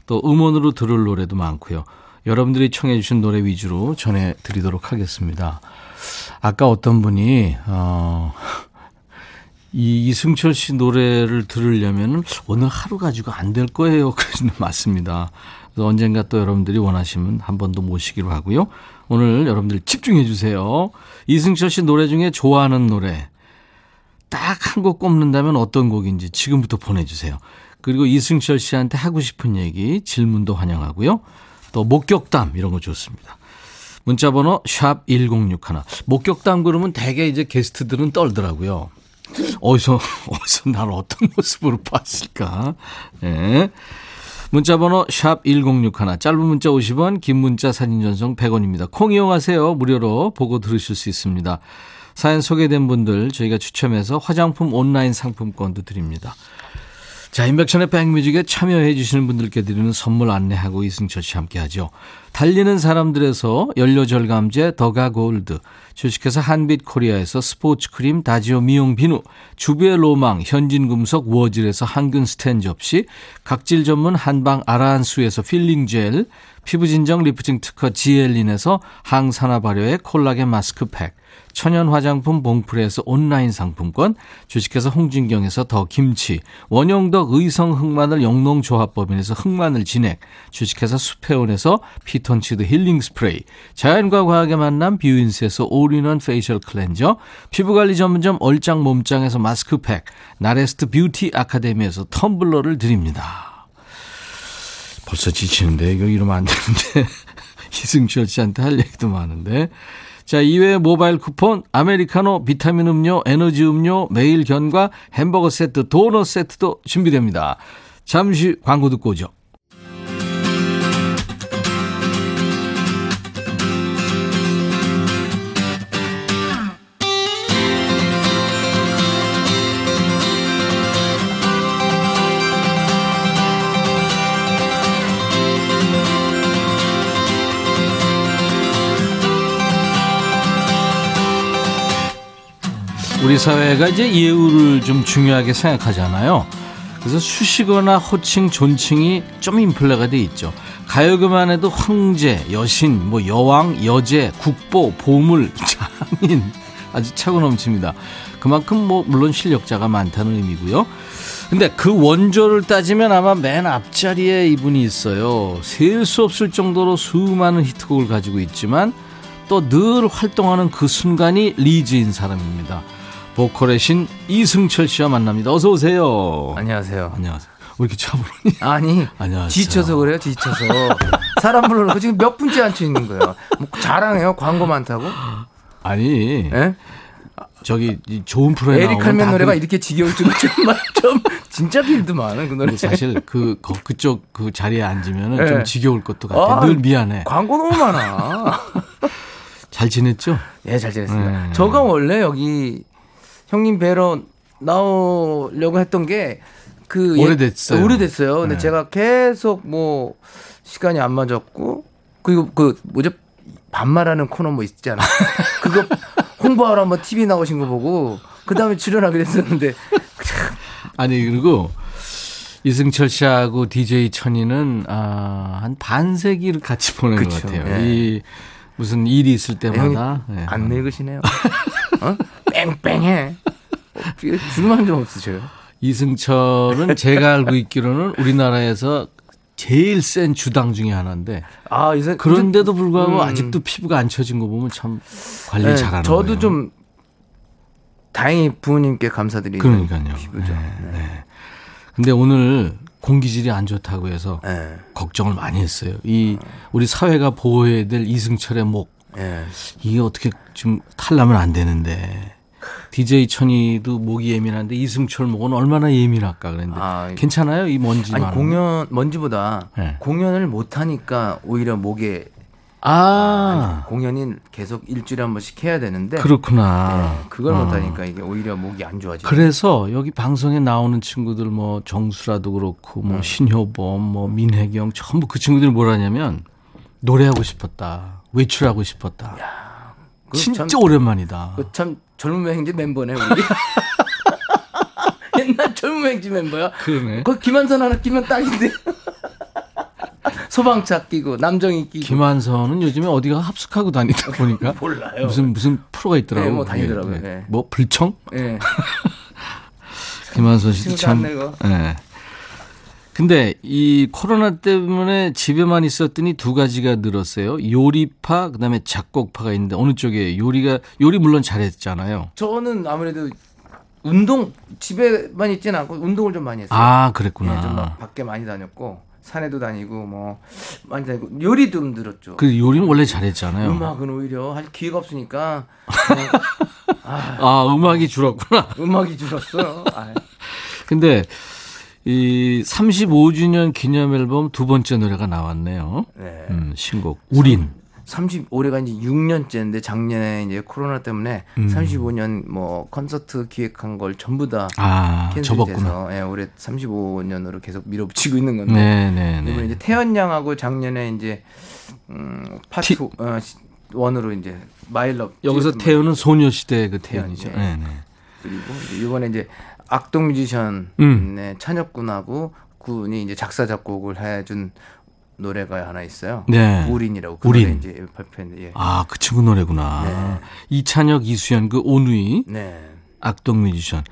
A: 또 음원으로 들을 노래도 많고요. 여러분들이 청해 주신 노래 위주로 전해 드리도록 하겠습니다. 아까 어떤 분이 어, 이 이승철 씨 노래를 들으려면 오늘 하루 가지고 안 될 거예요. 그러시는 맞습니다. 그래서 언젠가 또 여러분들이 원하시면 한 번 더 모시기로 하고요. 오늘 여러분들 집중해 주세요. 이승철 씨 노래 중에 좋아하는 노래 딱 한 곡 꼽는다면 어떤 곡인지 지금부터 보내주세요. 그리고 이승철 씨한테 하고 싶은 얘기, 질문도 환영하고요. 또 목격담 이런 거 좋습니다. 문자 번호 샵 1061. 목격담 그러면 대개 이제 게스트들은 떨더라고요. 어디서, 어디서 날 어떤 모습으로 봤을까. 예. 문자 번호 샵 1061. 짧은 문자 50원, 긴 문자 사진 전송 100원입니다. 콩 이용하세요. 무료로 보고 들으실 수 있습니다. 사연 소개된 분들 저희가 추첨해서 화장품 온라인 상품권도 드립니다. 자, 임백천의 백뮤직에 참여해 주시는 분들께 드리는 선물 안내하고 이승철 씨 함께 하죠. 달리는 사람들에서 연료절감제 더가 골드, 주식회사 한빛 코리아에서 스포츠 크림 다지오 미용 비누, 주부의 로망 현진금속 워즐에서 항균 스텐 접시, 각질 전문 한방 아라한수에서 필링 젤, 피부진정 리프팅 특허 지엘린에서 항산화 발효의 콜라겐 마스크팩, 천연 화장품 봉프레에서 온라인 상품권, 주식회사 홍진경에서 더 김치, 원용덕 의성 흑마늘 영농조합법인에서 흑마늘 진액, 주식회사 수페온에서 피톤치드 힐링 스프레이, 자연과 과학의 만남 뷰인스에서 올인원 facial cleanser, 피부관리 전문점 얼짱 몸짱에서 마스크팩, 나레스트 뷰티 아카데미에서 텀블러를 드립니다. 벌써 지치는데 이거 이러면 안 되는데 이승철 씨한테 할 얘기도 많은데 자, 이외에 모바일 쿠폰, 아메리카노, 비타민 음료, 에너지 음료, 매일 견과, 햄버거 세트, 도넛 세트도 준비됩니다. 잠시 광고 듣고 오죠. 우리 사회가 이제 예우를 좀 중요하게 생각하잖아요. 그래서 수식어나 호칭, 존칭이 좀 인플레가 돼 있죠. 가요계만 해도 황제, 여신, 뭐 여왕, 여제, 국보, 보물, 장인 아주 차고 넘칩니다. 그만큼 뭐 물론 실력자가 많다는 의미고요. 근데 그 원조를 따지면 아마 맨 앞자리에 이분이 있어요. 셀 수 없을 정도로 수많은 히트곡을 가지고 있지만 또 늘 활동하는 그 순간이 리즈인 사람입니다. 보컬의 신 이승철 씨와 만납니다. 어서 오세요.
E: 안녕하세요.
A: 안녕하세요. 왜 이렇게 차분하니?
E: 아니,
A: 안녕하세요.
E: 지쳐서 그래요, 지쳐서. 사람 불러놓고 지금 몇 분째 앉혀 있는 거예요. 뭐 자랑해요, 광고 많다고?
A: 아니,
E: 예?
A: 저기 이 좋은 프로에
E: 에릭
A: 다
E: 노래가
A: 그-
E: 이렇게 지겨울 줄은 정말 좀, 진짜 빌드 많은 그 노래.
A: 사실 그 거- 그쪽 그 자리에 앉으면
E: 네.
A: 좀 지겨울 것도 같아.
E: 아,
A: 늘 미안해.
E: 광고 너무 많아.
A: 잘 지냈죠?
E: 예, 잘 지냈습니다.
A: 네.
E: 저가 원래 여기 형님 뵈러 나오려고 했던 게 그
A: 오래됐어요.
E: 오래됐어요. 근데
A: 네.
E: 제가 계속 뭐 시간이 안 맞았고 그리고 그 뭐죠? 반말하는 코너 뭐 있잖아. 그거 홍보하러 한번 TV 나오신 거 보고 그 다음에 출연하게 됐었는데
A: 아니 그리고 이승철 씨하고 DJ 천이는 아, 한 반세기를 같이 보낸 것
E: 그쵸.
A: 같아요.
E: 예.
A: 이 무슨 일이 있을 때마다
E: 형님
A: 예.
E: 안 늙으시네요. 어? 뺑뺑해. 어, 주름 한 점 없으셔요.
A: 이승철은 제가 알고 있기로는 우리나라에서 제일 센 주당 중에 하나인데
E: 아, 이제
A: 그런데도 불구하고
E: 음.
A: 아직도 피부가 안 처진 거 보면 참 관리
E: 네,
A: 잘하는
E: 저도
A: 거예요.
E: 좀 다행히 부모님께 감사드리는
A: 그러니까요.
E: 피부죠.
A: 네, 근데 오늘 공기질이 안 좋다고 해서
E: 네.
A: 걱정을 많이 했어요. 이 우리 사회가 보호해야 될 이승철의 목
E: 네.
A: 이게 어떻게 좀 탈라면 안 되는데 DJ 천이도 목이 예민한데 이승철 목은 얼마나 예민할까 그랬는데
E: 아,
A: 괜찮아요 이 먼지
E: 아니 공연 먼지보다
A: 네.
E: 공연을 못 하니까 오히려 목에
A: 아
E: 공연이 계속 일주일에 한 번씩 해야 되는데
A: 그렇구나
E: 네, 그걸
A: 어.
E: 못 하니까 이게 오히려 목이 안 좋아지죠.
A: 그래서 여기 방송에 나오는 친구들 뭐 정수라도 그렇고
E: 네.
A: 뭐 신효범 뭐 민혜경 전부 그 친구들이 뭐라냐면 노래하고 싶었다 외출하고 싶었다
E: 그
A: 진짜
E: 참-
A: 오랜만이다
E: 그참 젊은 행지 멤버네 우리. 옛날 젊은 행지 멤버야.
A: 그러네
E: 그 김한선 하나 끼면 딱인데. 소방차 끼고 남정이 끼고.
A: 김한선은 요즘에 어디가 합숙하고 다니다 보니까
E: 몰라요.
A: 무슨 무슨 프로가 있더라고요
E: 네, 뭐 다니더라고요.
A: 예, 예.
E: 네.
A: 뭐 불청
E: 예.
A: 김한선 씨도 참. 예. 근데 이 코로나 때문에 집에만 있었더니 두 가지가 늘었어요. 요리파 그다음에 작곡파가 있는데 어느 쪽에 요리가 요리 물론 잘했잖아요.
E: 저는 아무래도 운동 집에만 있지는 않고 운동을 좀 많이 했어요.
A: 아
E: 예,
A: 그랬구나.
E: 좀막 밖에 많이 다녔고 산에도 다니고 뭐 많이 다니고 요리도 좀 늘었죠.
A: 그 요리는 원래 잘했잖아요.
E: 음악은 오히려 할 기회가 없으니까
A: 아 음악이 줄었구나.
E: 음악이 줄었어요. 아,
A: 근데 이 35주년 기념 앨범 두 번째 노래가 나왔네요.
E: 네.
A: 음, 신곡 우린.
E: 30 올해가 이제 6년째인데 작년에 이제 코로나 때문에
A: 음.
E: 35년 뭐 콘서트 기획한 걸 전부 다
A: 아.
E: 캔슬돼서 예, 올해 35년으로 계속 밀어붙이고 있는 건데
A: 네 네 네.
E: 이번에 이제 태연 양하고 작년에 이제 음, 파트
A: 티-
E: 어, 시- 원으로 이제 My Love
A: 여기서 태연은 소녀시대 그 태연이죠.
E: 태연, 예.
A: 네, 네.
E: 그리고 이번에 이제 악동 뮤지션
A: 음.
E: 네, 찬혁군하고 군이 이제 작사 작곡을 해준 노래가 하나 있어요.
A: 네.
E: 우린이라고 그
A: 우린.
E: 노래 이제 발표했는데 예.
A: 아, 그 친구 노래구나.
E: 네.
A: 이찬혁, 이수연, 그 오누이,
E: 네.
A: 악동 뮤지션.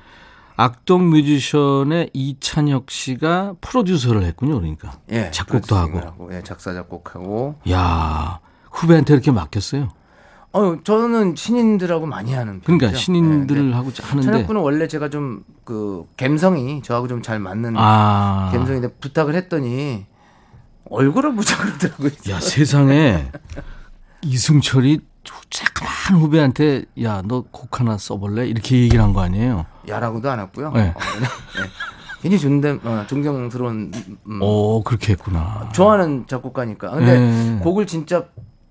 A: 악동 뮤지션의 이찬혁 씨가 프로듀서를 했군요, 그러니까.
E: 예.
A: 작곡도 하고.
E: 프로듀싱을 예, 작사 작곡하고.
A: 야 후배한테 이렇게 맡겼어요.
E: 어, 저는 신인들하고 많이 하는
A: 그러니까
E: 편이죠. 네,
A: 신인들하고 하는데.
E: 찬혁군은 원래 제가 좀 그 감성이 저하고 좀 잘 맞는
A: 아.
E: 감성인데 부탁을 했더니 얼굴을 보자 그러더라고요.
A: 야, 세상에 이승철이 자그마한 후배한테 야, 너 곡 하나 써볼래? 이렇게 얘기를 한 거 아니에요?
E: 야라고도 안 했고요.
A: 네.
E: 어, 그냥, 네. 굉장히 존댓, 어, 존경스러운 음,
A: 오, 그렇게 했구나.
E: 좋아하는 작곡가니까. 근데
A: 네.
E: 곡을 진짜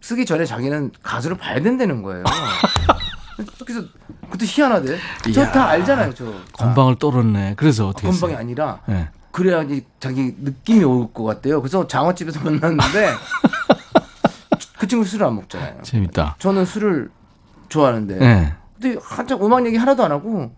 E: 쓰기 전에 자기는 가수를 봐야 된다는 거예요. 그래서 그것도 희한하대. 저. 다 알잖아요, 저.
A: 건방을 떨었네. 그래서 어떻게
E: 건방이
A: 했어요?
E: 아니라
A: 네.
E: 그래야지 자기 느낌이 올 것 같대요. 그래서 장어집에서 만났는데 그 친구 술을 안 먹잖아요.
A: 재밌다.
E: 저는 술을 좋아하는데
A: 네.
E: 근데 한참 음악 얘기 하나도 안 하고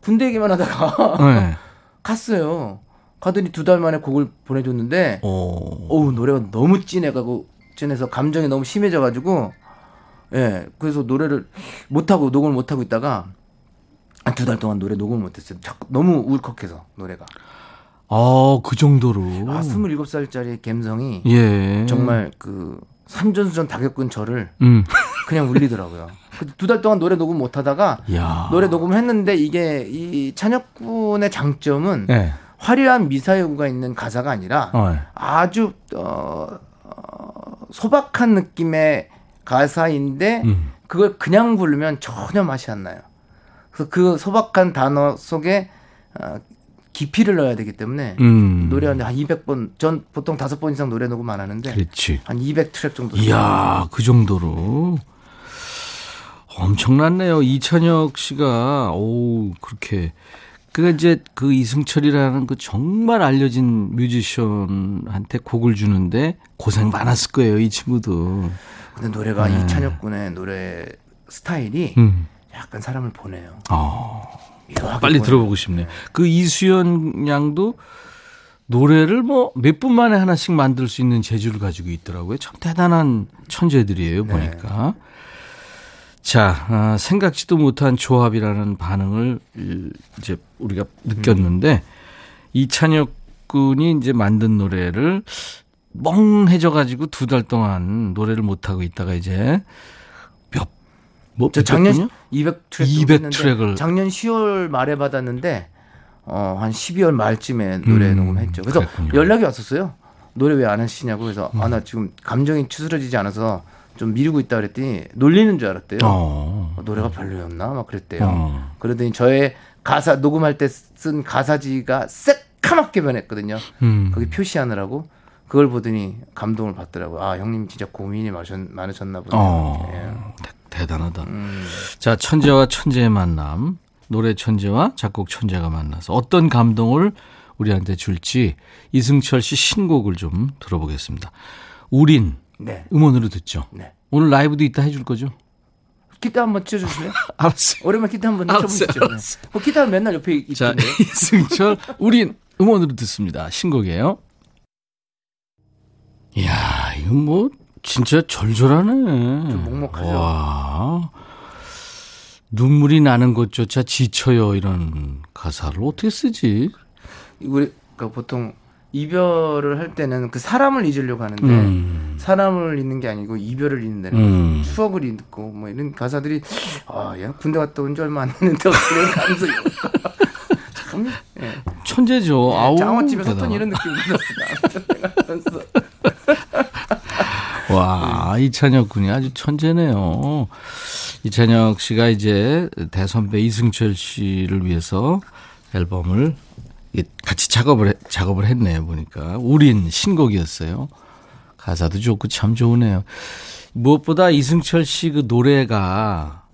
E: 군대 얘기만 하다가
A: 네.
E: 갔어요. 가더니 두 달 만에 곡을 보내줬는데
A: 오.
E: 어우 노래가 너무 진해가고 진해서 감정이 너무 심해져가지고 예 그래서 노래를 못 하고 녹음을 못 하고 있다가 한 두 달 동안 노래 녹음을 못했어요. 자꾸 너무 울컥해서 노래가
A: 아, 그 정도로.
E: 아 27살짜리 감성이
A: 예.
E: 정말 그 산전수전 다 겪은 저를
A: 음.
E: 그냥 울리더라고요. 두 달 동안 노래 녹음 못 하다가
A: 야.
E: 노래 녹음을 했는데 이게 이 찬혁군의 장점은
A: 네.
E: 화려한 미사여구가 있는 가사가 아니라
A: 어.
E: 아주 어, 어, 소박한 느낌의 가사인데
A: 음.
E: 그걸 그냥 부르면 전혀 맛이 안 나요. 그래서 그 소박한 단어 속에 어, 깊이를 넣어야 되기 때문에
A: 음.
E: 노래하는데 한 200번 전 보통 다섯 번 이상 노래 녹음 안 하는데
A: 그렇지.
E: 한 200트랙 정도
A: 이야, 그 정도로. 엄청났네요. 이찬혁 씨가, 오, 그렇게. 그 이제 그 이승철이라는 그 정말 알려진 뮤지션한테 곡을 주는데 고생 많았을 거예요, 이 친구도.
E: 근데 노래가
A: 네.
E: 이찬혁 군의 노래 스타일이
A: 음.
E: 약간 사람을 보내요.
A: 아,
E: 묘하게
A: 빨리
E: 보내요.
A: 들어보고 싶네. 그 이수연 양도 노래를 뭐 몇 분 만에 하나씩 만들 수 있는 재주를 가지고 있더라고요. 참 대단한 천재들이에요,
E: 네.
A: 보니까. 자, 아, 생각지도 못한 조합이라는 반응을 일- 이제 우리가 느꼈는데 이찬혁 군이 이제 만든 노래를 멍해져 가지고 두 달 동안 노래를 못 하고 있다가 이제 몇 뭐,
E: 작년
A: 분이요?
E: 200 트랙
A: 200 트랙을.
E: 작년 10월 말에 받았는데 어, 한 12월 말쯤에 노래
A: 음,
E: 녹음했죠. 그래서
A: 그랬군요.
E: 연락이 왔었어요. 노래 왜 안 하시냐고 그래서
A: 음.
E: 아나 지금 감정이 추스러지지 않아서 좀 미루고 있다 그랬더니 놀리는 줄 알았대요.
A: 어.
E: 어, 노래가 별로였나 막 그랬대요.
A: 어.
E: 그러더니 저의 가사 녹음할 때 쓴 가사지가 새카맣게 변했거든요.
A: 음.
E: 거기 표시하느라고 그걸 보더니 감동을 받더라고요. 아 형님 진짜 고민이 많으셨- 많으셨나 보네요.
A: 어,
E: 예.
A: 대, 대단하다.
E: 음.
A: 자, 천재와 천재의 만남. 노래 천재와 작곡 천재가 만나서 어떤 감동을 우리한테 줄지 이승철 씨 신곡을 좀 들어보겠습니다. 우린
E: 네.
A: 음원으로 듣죠.
E: 네.
A: 오늘 라이브도 이따 해줄 거죠?
E: 기타 한번 쳐주실래요?
A: 알았어요.
E: 오랜만에 기타 한번
A: 알았어요,
E: 쳐보시죠.
A: 알았어요.
E: 네. 그 기타 맨날 옆에
A: 자,
E: 있던데.
A: 이승철 우린 음원으로 듣습니다. 신곡이에요. 이야, 이거 뭐 진짜 절절하네.
E: 좀 먹먹하죠.
A: 와. 눈물이 나는 것조차 지쳐요 이런 가사를 어떻게 쓰지?
E: 우리 그 보통 이별을 할 때는 그 사람을 잊으려고 하는데
A: 음.
E: 사람을 잊는 게 아니고 이별을 잊는다는
A: 음.
E: 추억을 잊고 뭐 이런 가사들이 아, 야 군대 갔다 온 지 얼마 안 됐는데 어떻게 감성이 참 예.
A: 천재죠. 아우.
E: 장어집에서. 어떤 이런 느낌이 들었어.
A: 와, 이찬혁 군이 아주 천재네요. 이찬혁 씨가 이제 대선배 이승철 씨를 위해서 앨범을 같이 작업을, 해- 작업을 했네요, 보니까. 우린 신곡이었어요. 가사도 좋고 참 좋으네요. 무엇보다 이승철 씨 그 노래가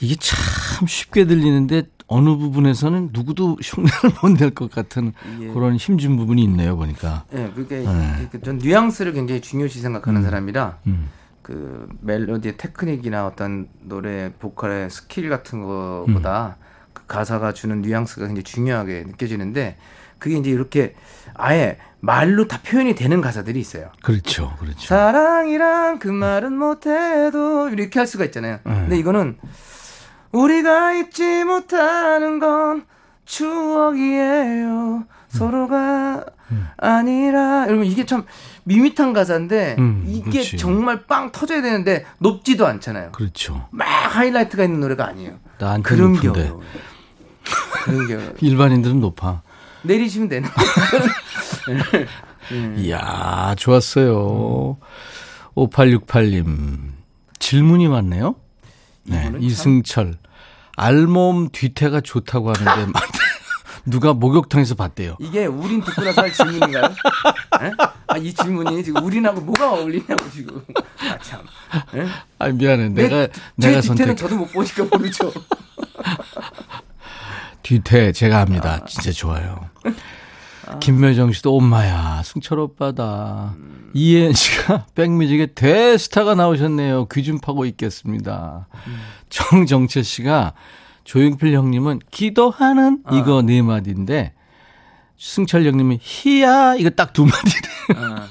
A: 이게 참 쉽게 들리는데 어느 부분에서는 누구도 흉내를 못 낼 것 같은
E: 예.
A: 그런 힘준 부분이 있네요, 보니까.
E: 예, 그게
A: 네.
E: 그- 전 뉘앙스를 굉장히 중요시 생각하는 사람이라
A: 음.
E: 그 멜로디의 테크닉이나 어떤 노래 보컬의 스킬 같은 거보다
A: 음.
E: 그 가사가 주는 뉘앙스가 굉장히 중요하게 느껴지는데 그게 이제 이렇게 아예 말로 다 표현이 되는 가사들이 있어요.
A: 그렇죠, 그렇죠.
E: 사랑이란 그 말은 못해도 이렇게 할 수가 있잖아요.
A: 네.
E: 근데 이거는 우리가 잊지 못하는 건 추억이에요. 서로가 아니라 여러분 이게 참 밋밋한 가사인데
A: 음,
E: 이게
A: 그렇지.
E: 정말 빵 터져야 되는데 높지도 않잖아요.
A: 그렇죠.
E: 막 하이라이트가 있는 노래가 아니에요.
A: 나한테
E: 그런 게
A: 높은데.
E: 어려
A: 일반인들은 높아.
E: 내리시면 되는. 음.
A: 이야, 좋았어요. 5868님. 질문이 많네요. 네,
E: 참-
A: 이승철. 알몸 뒤태가 좋다고 하는데 맞- 누가 목욕탕에서 봤대요.
E: 이게 우린 듣고 나서 할 질문인가요? 예? 아, 이 질문이 지금 우린하고 뭐가 어울리냐고 지금. 아, 참. 예?
A: 아 미안해. 내가
E: 제
A: 내가
E: 뒤태는
A: 선택
E: 저도 못 보니까 모르죠.
A: 뒤태 제가 합니다. 진짜 좋아요. 김묘정 씨도 엄마야 승철 오빠다. 이혜연 씨가 백뮤직에 대스타가 나오셨네요. 귀 좀 파고 있겠습니다. 정정철 씨가 조용필 형님은 기도하는 이거 네 마디인데 승철 형님이 희야 이거 딱 두 마디네.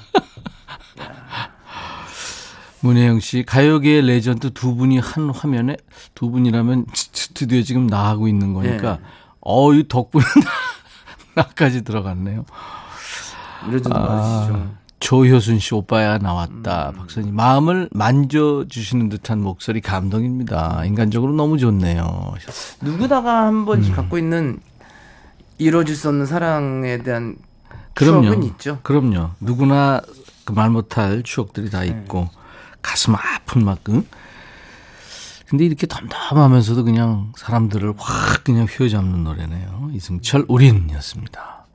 A: 문혜영 씨 가요계의 레전드 두 분이 한 화면에 두 분이라면 스튜디오에 지금 나하고 있는 거니까
E: 예.
A: 어이 덕분에 나까지 들어갔네요.
E: 이러지 마시죠.
A: 조효순 씨 오빠야 나왔다.
E: 음.
A: 박사님 마음을 만져주시는 듯한 목소리 감동입니다. 인간적으로 너무 좋네요.
E: 누구다가 한 번씩
A: 음.
E: 갖고 있는 이루어질 수 없는 사랑에 대한
A: 그럼요.
E: 추억은 있죠.
A: 그럼요. 누구나 그 말 못할 추억들이 다 있고 가슴 아픈 만큼. 근데 이렇게 덤덤하면서도 그냥 사람들을 확 그냥 휘어잡는 노래네요. 이승철 우린이었습니다.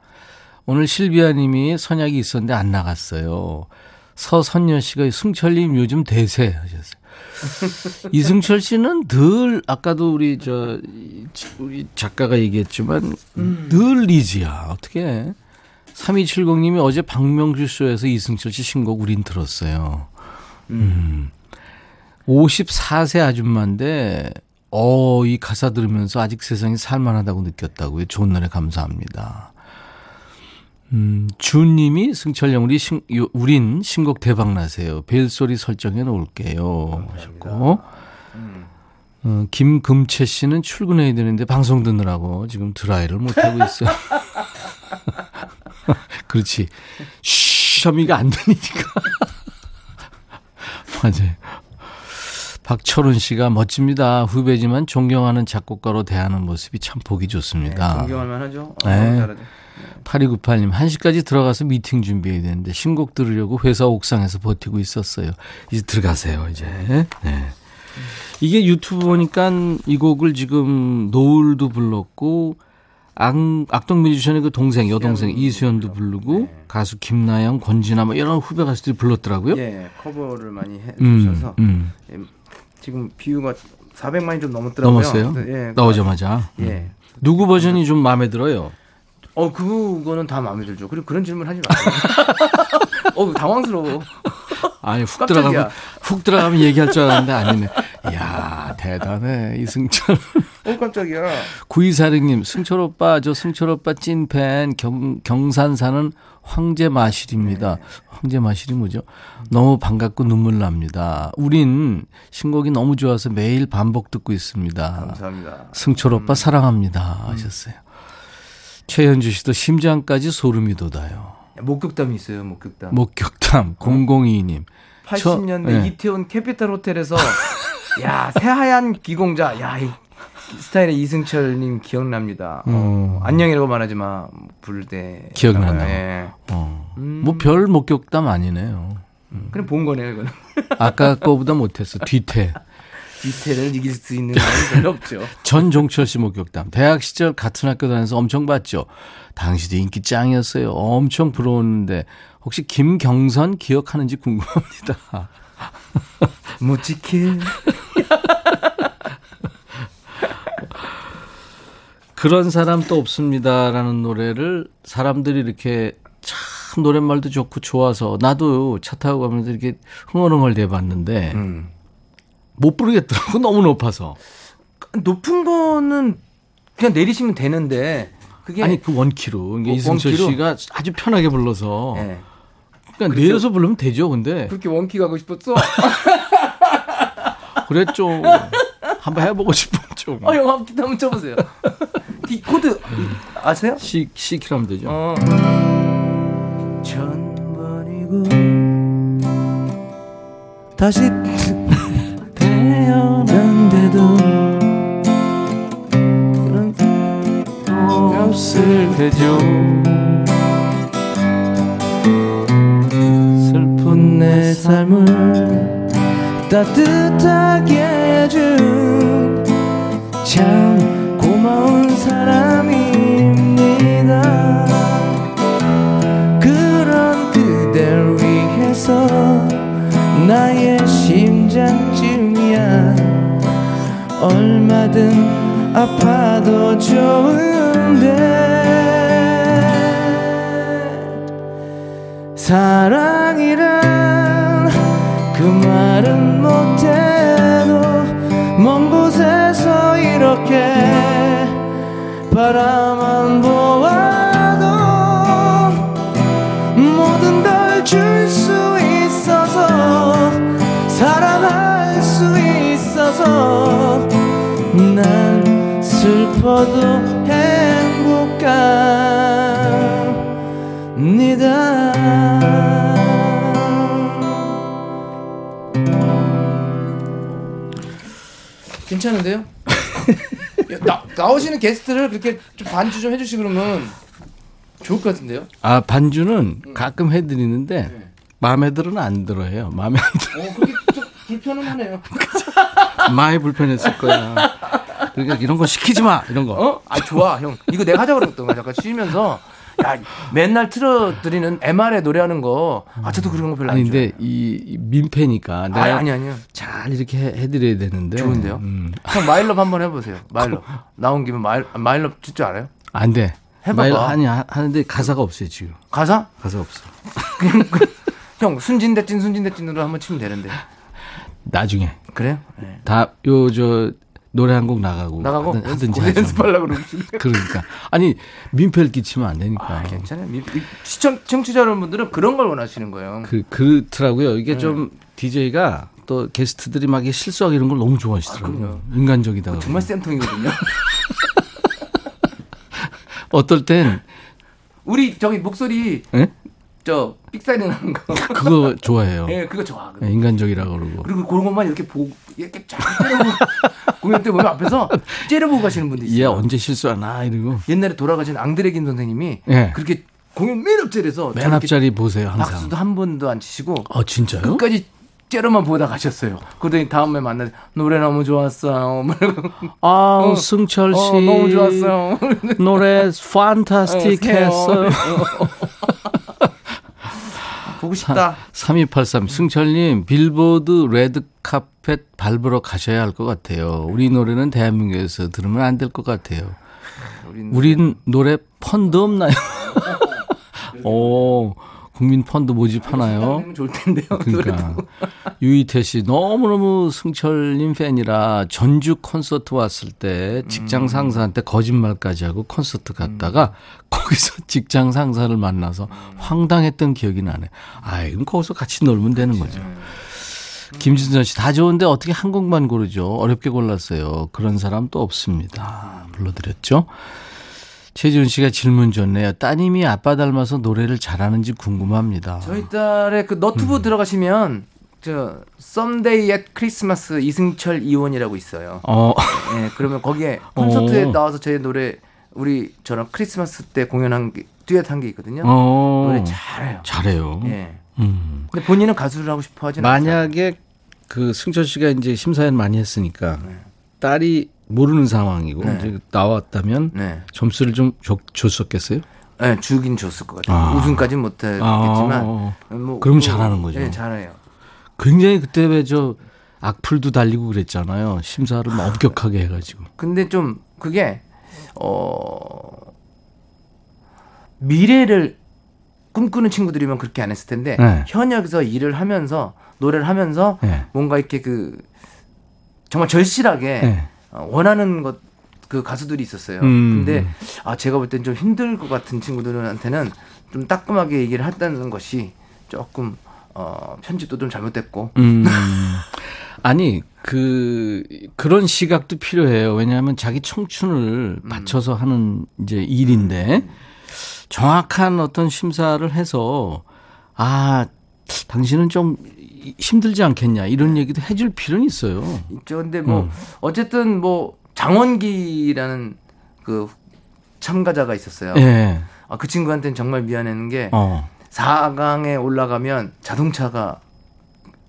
A: 오늘 실비아 님이 선약이 있었는데 안 나갔어요. 서선녀 씨가 승철님 요즘 대세 하셨어요. 이승철 씨는 늘 아까도 우리 저 이- 우리 작가가 얘기했지만 늘 리즈야. 어떻게 3270님이 어제 박명주 쇼에서 이승철 씨 신곡 우린 들었어요. 음. 54세 아줌마인데 어, 이 가사 들으면서 아직 세상이 살만하다고 느꼈다고요. 좋은 노래 감사합니다. 음, 주님이 승철영 우리 신, 요- 우린 신곡 대박 나세요. 벨소리 설정해 놓을게요. 하셨고. 어, 김금채 씨는 출근해야 되는데 방송 듣느라고 지금 드라이를 못 하고 있어요. 그렇지. 쉬 하면 안 들리니까. 맞아요. 박철훈 씨가 멋집니다. 후배지만 존경하는 작곡가로 대하는 모습이 참 보기 좋습니다.
E: 존경할 만하죠. 어,
A: 네.
E: 잘하죠.
A: 8298님, 1시까지 들어가서 미팅 준비해야 되는데 신곡 들으려고 회사 옥상에서 버티고 있었어요. 이제 들어가세요, 이제. 네. 이게 유튜브 보니까 이 곡을 지금 노을도 불렀고 악, 악동 뮤지션의 그 동생, 여동생 이수연도 부르고 가수 김나영, 권진아 뭐 이런 후배 가수들이 불렀더라고요.
E: 예, 커버를 많이
A: 음,
E: 해주셔서
A: 음.
E: 예, 지금 비유가 400만이 좀 넘었더라고요.
A: 넘었어요?
E: 예,
A: 나오자마자. 음.
E: 예.
A: 누구 버전이 좀 마음에 들어요?
E: 어 그거는 다 마음에 들죠. 그리고 그런 질문 하지 마세요. 어 당황스러워.
A: 아니 훅
E: 깜짝이야.
A: 들어가면 훅 들어가면 얘기할 줄 알았는데 아니네. 이야 대단해 이승철.
E: 어 깜짝이야.
A: 9246님 승철 오빠 저 승철 오빠 찐팬 경, 경산 사는 황제 마실입니다. 황제 마실이 뭐죠? 너무 반갑고 눈물 납니다. 우린 신곡이 너무 좋아서 매일 반복 듣고 있습니다.
E: 감사합니다.
A: 승철 오빠 사랑합니다 하셨어요. 최현주 씨도 심장까지 소름이 돋아요.
E: 목격담이 있어요. 목격담.
A: 목격담 002님.
E: 80년대
A: 저- 네.
E: 이태원 캐피탈 호텔에서 야 새하얀 기공자 야 이 스타일의 이승철님 기억납니다. 어, 안녕이라고 말하지 마 불대
A: 음. 기억난다고.
E: 예.
A: 어.
E: 음.
A: 뭐별 목격담 아니네요.
E: 그냥 본 거네요 이거는.
A: 아까 거보다 못했어. 뒤태.
E: 디테일을 이길 수 있는 사람이 별로 없죠.
A: 전종철 씨 목격담. 대학 시절 같은 학교 다녀서 엄청 봤죠. 당시도 인기 짱이었어요. 엄청 부러웠는데 혹시 김경선 기억하는지 궁금합니다.
E: 못 지킬.
A: 그런 사람 또 없습니다라는 노래를 사람들이 이렇게 참 노랫말도 좋고 좋아서 나도 차 타고 가면서 이렇게 흥얼흥얼 대봤는데
E: 음.
A: 못 부르겠더라고 너무 높아서
E: 높은 거는 그냥 내리시면 되는데 그게
A: 아니 그 원키로
E: 어,
A: 이승철? 씨가 아주 편하게 불러서
E: 예.
A: 그러니까 내려서 부르면 되죠 근데
E: 그렇게 원키 가고 싶었어.
A: 그래 좀 한번 해보고 좀
E: 어, 형 한번 한번 쳐보세요. 이 코드 아세요?
A: 시, 시키라면 되죠
E: 어. 천 번이고 다시 태어난데도 그런 없을 테죠 삶을 따뜻하게 해준 참 고마운 사람입니다. 그런 그댈 위해서 나의 심장쯤이야 얼마든 아파도 좋은데 사랑이란 그 말은 못해도 먼 곳에서 이렇게 바라만 보아도 모든 걸 줄 수 있어서 사랑할 수 있어서 난 슬퍼도 행복합니다. 괜찮은데요? 나, 나오시는 게스트를 그렇게 좀 반주 좀 해주시 그러면 좋을 것 같은데요?
A: 아 반주는 가끔 해드리는데 마음에 들어는 안 들어요 마음에 안 들어
E: 어, 그게 좀 불편하네요.
A: 많이 불편했을 거야 그러니까 이런 거 시키지 마 이런 거
E: 어? 아 좋아 형. 이거 내가 하자고 그랬던 거야. 잠깐 쉬면서 야 맨날 틀어드리는 MR에 노래하는 거. 아 저도 그런 거 별로 안
A: 아니
E: 좋아해.
A: 근데 이, 이 민폐니까 내가
E: 아니 아니 아니요.
A: 잘 이렇게 해, 해드려야 되는데
E: 좋은데요?
A: 음,
E: 형 마일럽 한번 해보세요. 마일럽 나온 김에 마일 마일럽 줄줄 알아요?
A: 안 돼.
E: 해봐봐.
A: 마일 아니 하- 하는데 가사가 없어요 지금.
E: 가사?
A: 가사 없어.
E: 형 순진대찐 순진대찐으로 한번 치면 되는데.
A: 나중에
E: 그래요? 네.
A: 다 요 저 노래 한 곡 나가고
E: 나가고
A: 하든, 하든지
E: 연습,
A: 하죠.
E: 연습하려고 그러시네.
A: 그러니까 아니 민폐를 끼치면 안 되니까.
E: 아 괜찮아요. 미- 미- 시청 청취자 여러분들은 그런 걸 원하시는 거예요.
A: 그 그렇더라고요. 이게
E: 네.
A: 좀 DJ가 또 게스트들이 막 실수하고 이런 걸 너무 좋아하시더라고요. 인간적이다.
E: 아, 정말 쌤통이거든요.
A: 어떨 땐
E: 우리 저기 목소리
A: 예?
E: 저 삑사리 나는 거.
A: 그거 좋아해요.
E: 예, 그거 좋아.
A: 예, 인간적이라 그러고.
E: 그리고 그런 것만 이렇게 보고 이렇게 쫙 공연 때 보면 앞에서 째려보고 가시는
A: 얘
E: 있어요.
A: 언제 실수하나 이러고.
E: 옛날에 돌아가신 앙드레긴 선생님이
A: 예.
E: 그렇게 공연 맨 앞자리에서
A: 맨 앞자리 보세요 항상.
E: 박수도 한 번도 안 치시고
A: 어 진짜요?
E: 끝까지 째려만 보다 가셨어요. 그러더니 다음에 만나 노래 너무 좋았어요. 말고
A: 아
E: 어,
A: 승철 씨
E: 어, 너무 좋았어요.
A: 노래 판타스틱했어요.
E: 보고 싶다.
A: 3283 승철님 빌보드 레드 카펫 밟으러 가셔야 할 것 같아요. 우리 노래는 대한민국에서 들으면 안 될 것 같아요.
E: 우린
A: 우린 노래 펀드 없나요? 오 국민 펀드 모집하나요?
E: 좋을 텐데요.
A: 그러니까 유이태 씨 너무너무 승철님 팬이라 전주 콘서트 왔을 때 직장 상사한테 거짓말까지 하고 콘서트 갔다가 거기서 직장 상사를 만나서 황당했던 기억이 나네. 아이 그럼 거기서 같이 놀면 되는 거죠. 김진선 씨 다 좋은데 어떻게 한 곡만 고르죠? 어렵게 골랐어요. 그런 사람 또 없습니다. 불러드렸죠. 최지훈 씨가 질문 좋네요. 따님이 아빠 닮아서 노래를 잘하는지 궁금합니다.
E: 저희 딸의 그 너튜브
A: 음.
E: 들어가시면 저 썸데이 앳 크리스마스 이승철 이원이라고 있어요.
A: 어,
E: 예, 그러면 거기에 콘서트에
A: 어.
E: 나와서 제 노래 우리 저랑 크리스마스 때 공연한 게 듀엣 한 게 있거든요.
A: 어.
E: 노래 잘해요.
A: 잘해요.
E: 예.
A: 음.
E: 근데 본인은 가수를 하고 싶어 하진 않아요.
A: 만약에 그 승철 씨가 이제 심사위원 많이 했으니까
E: 네.
A: 딸이 모르는 상황이고
E: 네.
A: 이제 나왔다면
E: 네.
A: 점수를 좀 줬, 줬었겠어요?
E: 네, 주긴 줬을 것 같아요.
A: 아.
E: 우승까지는 못했겠지만
A: 아.
E: 뭐
A: 그럼
E: 뭐,
A: 잘하는 거죠.
E: 네, 잘해요.
A: 굉장히 그때 왜 저 악플도 달리고 그랬잖아요. 심사를 막 엄격하게 해가지고.
E: 근데 좀 그게 어 미래를 꿈꾸는 친구들이면 그렇게 안 했을 텐데
A: 네.
E: 현역에서 일을 하면서 노래를 하면서
A: 네.
E: 뭔가 이렇게 그 정말 절실하게
A: 네.
E: 어, 원하는 것 그 가수들이 있었어요.
A: 음.
E: 근데 아 제가 볼 땐 좀 힘들 것 같은 친구들한테는 좀 따끔하게 얘기를 했다는 것이 조금 어 편집도 좀 잘못됐고
A: 음. 아니, 그, 그런 시각도 필요해요. 왜냐하면 자기 청춘을 바쳐서 하는 이제 일인데, 정확한 어떤 심사를 해서, 아, 당신은 좀 힘들지 않겠냐, 이런 얘기도 해줄 필요는 있어요.
E: 있죠. 근데 뭐
A: 음.
E: 어쨌든 뭐 장원기라는 그 참가자가 있었어요.
A: 예.
E: 아, 그 친구한테는 정말 미안했는 게
A: 어.
E: 4강에 올라가면 자동차가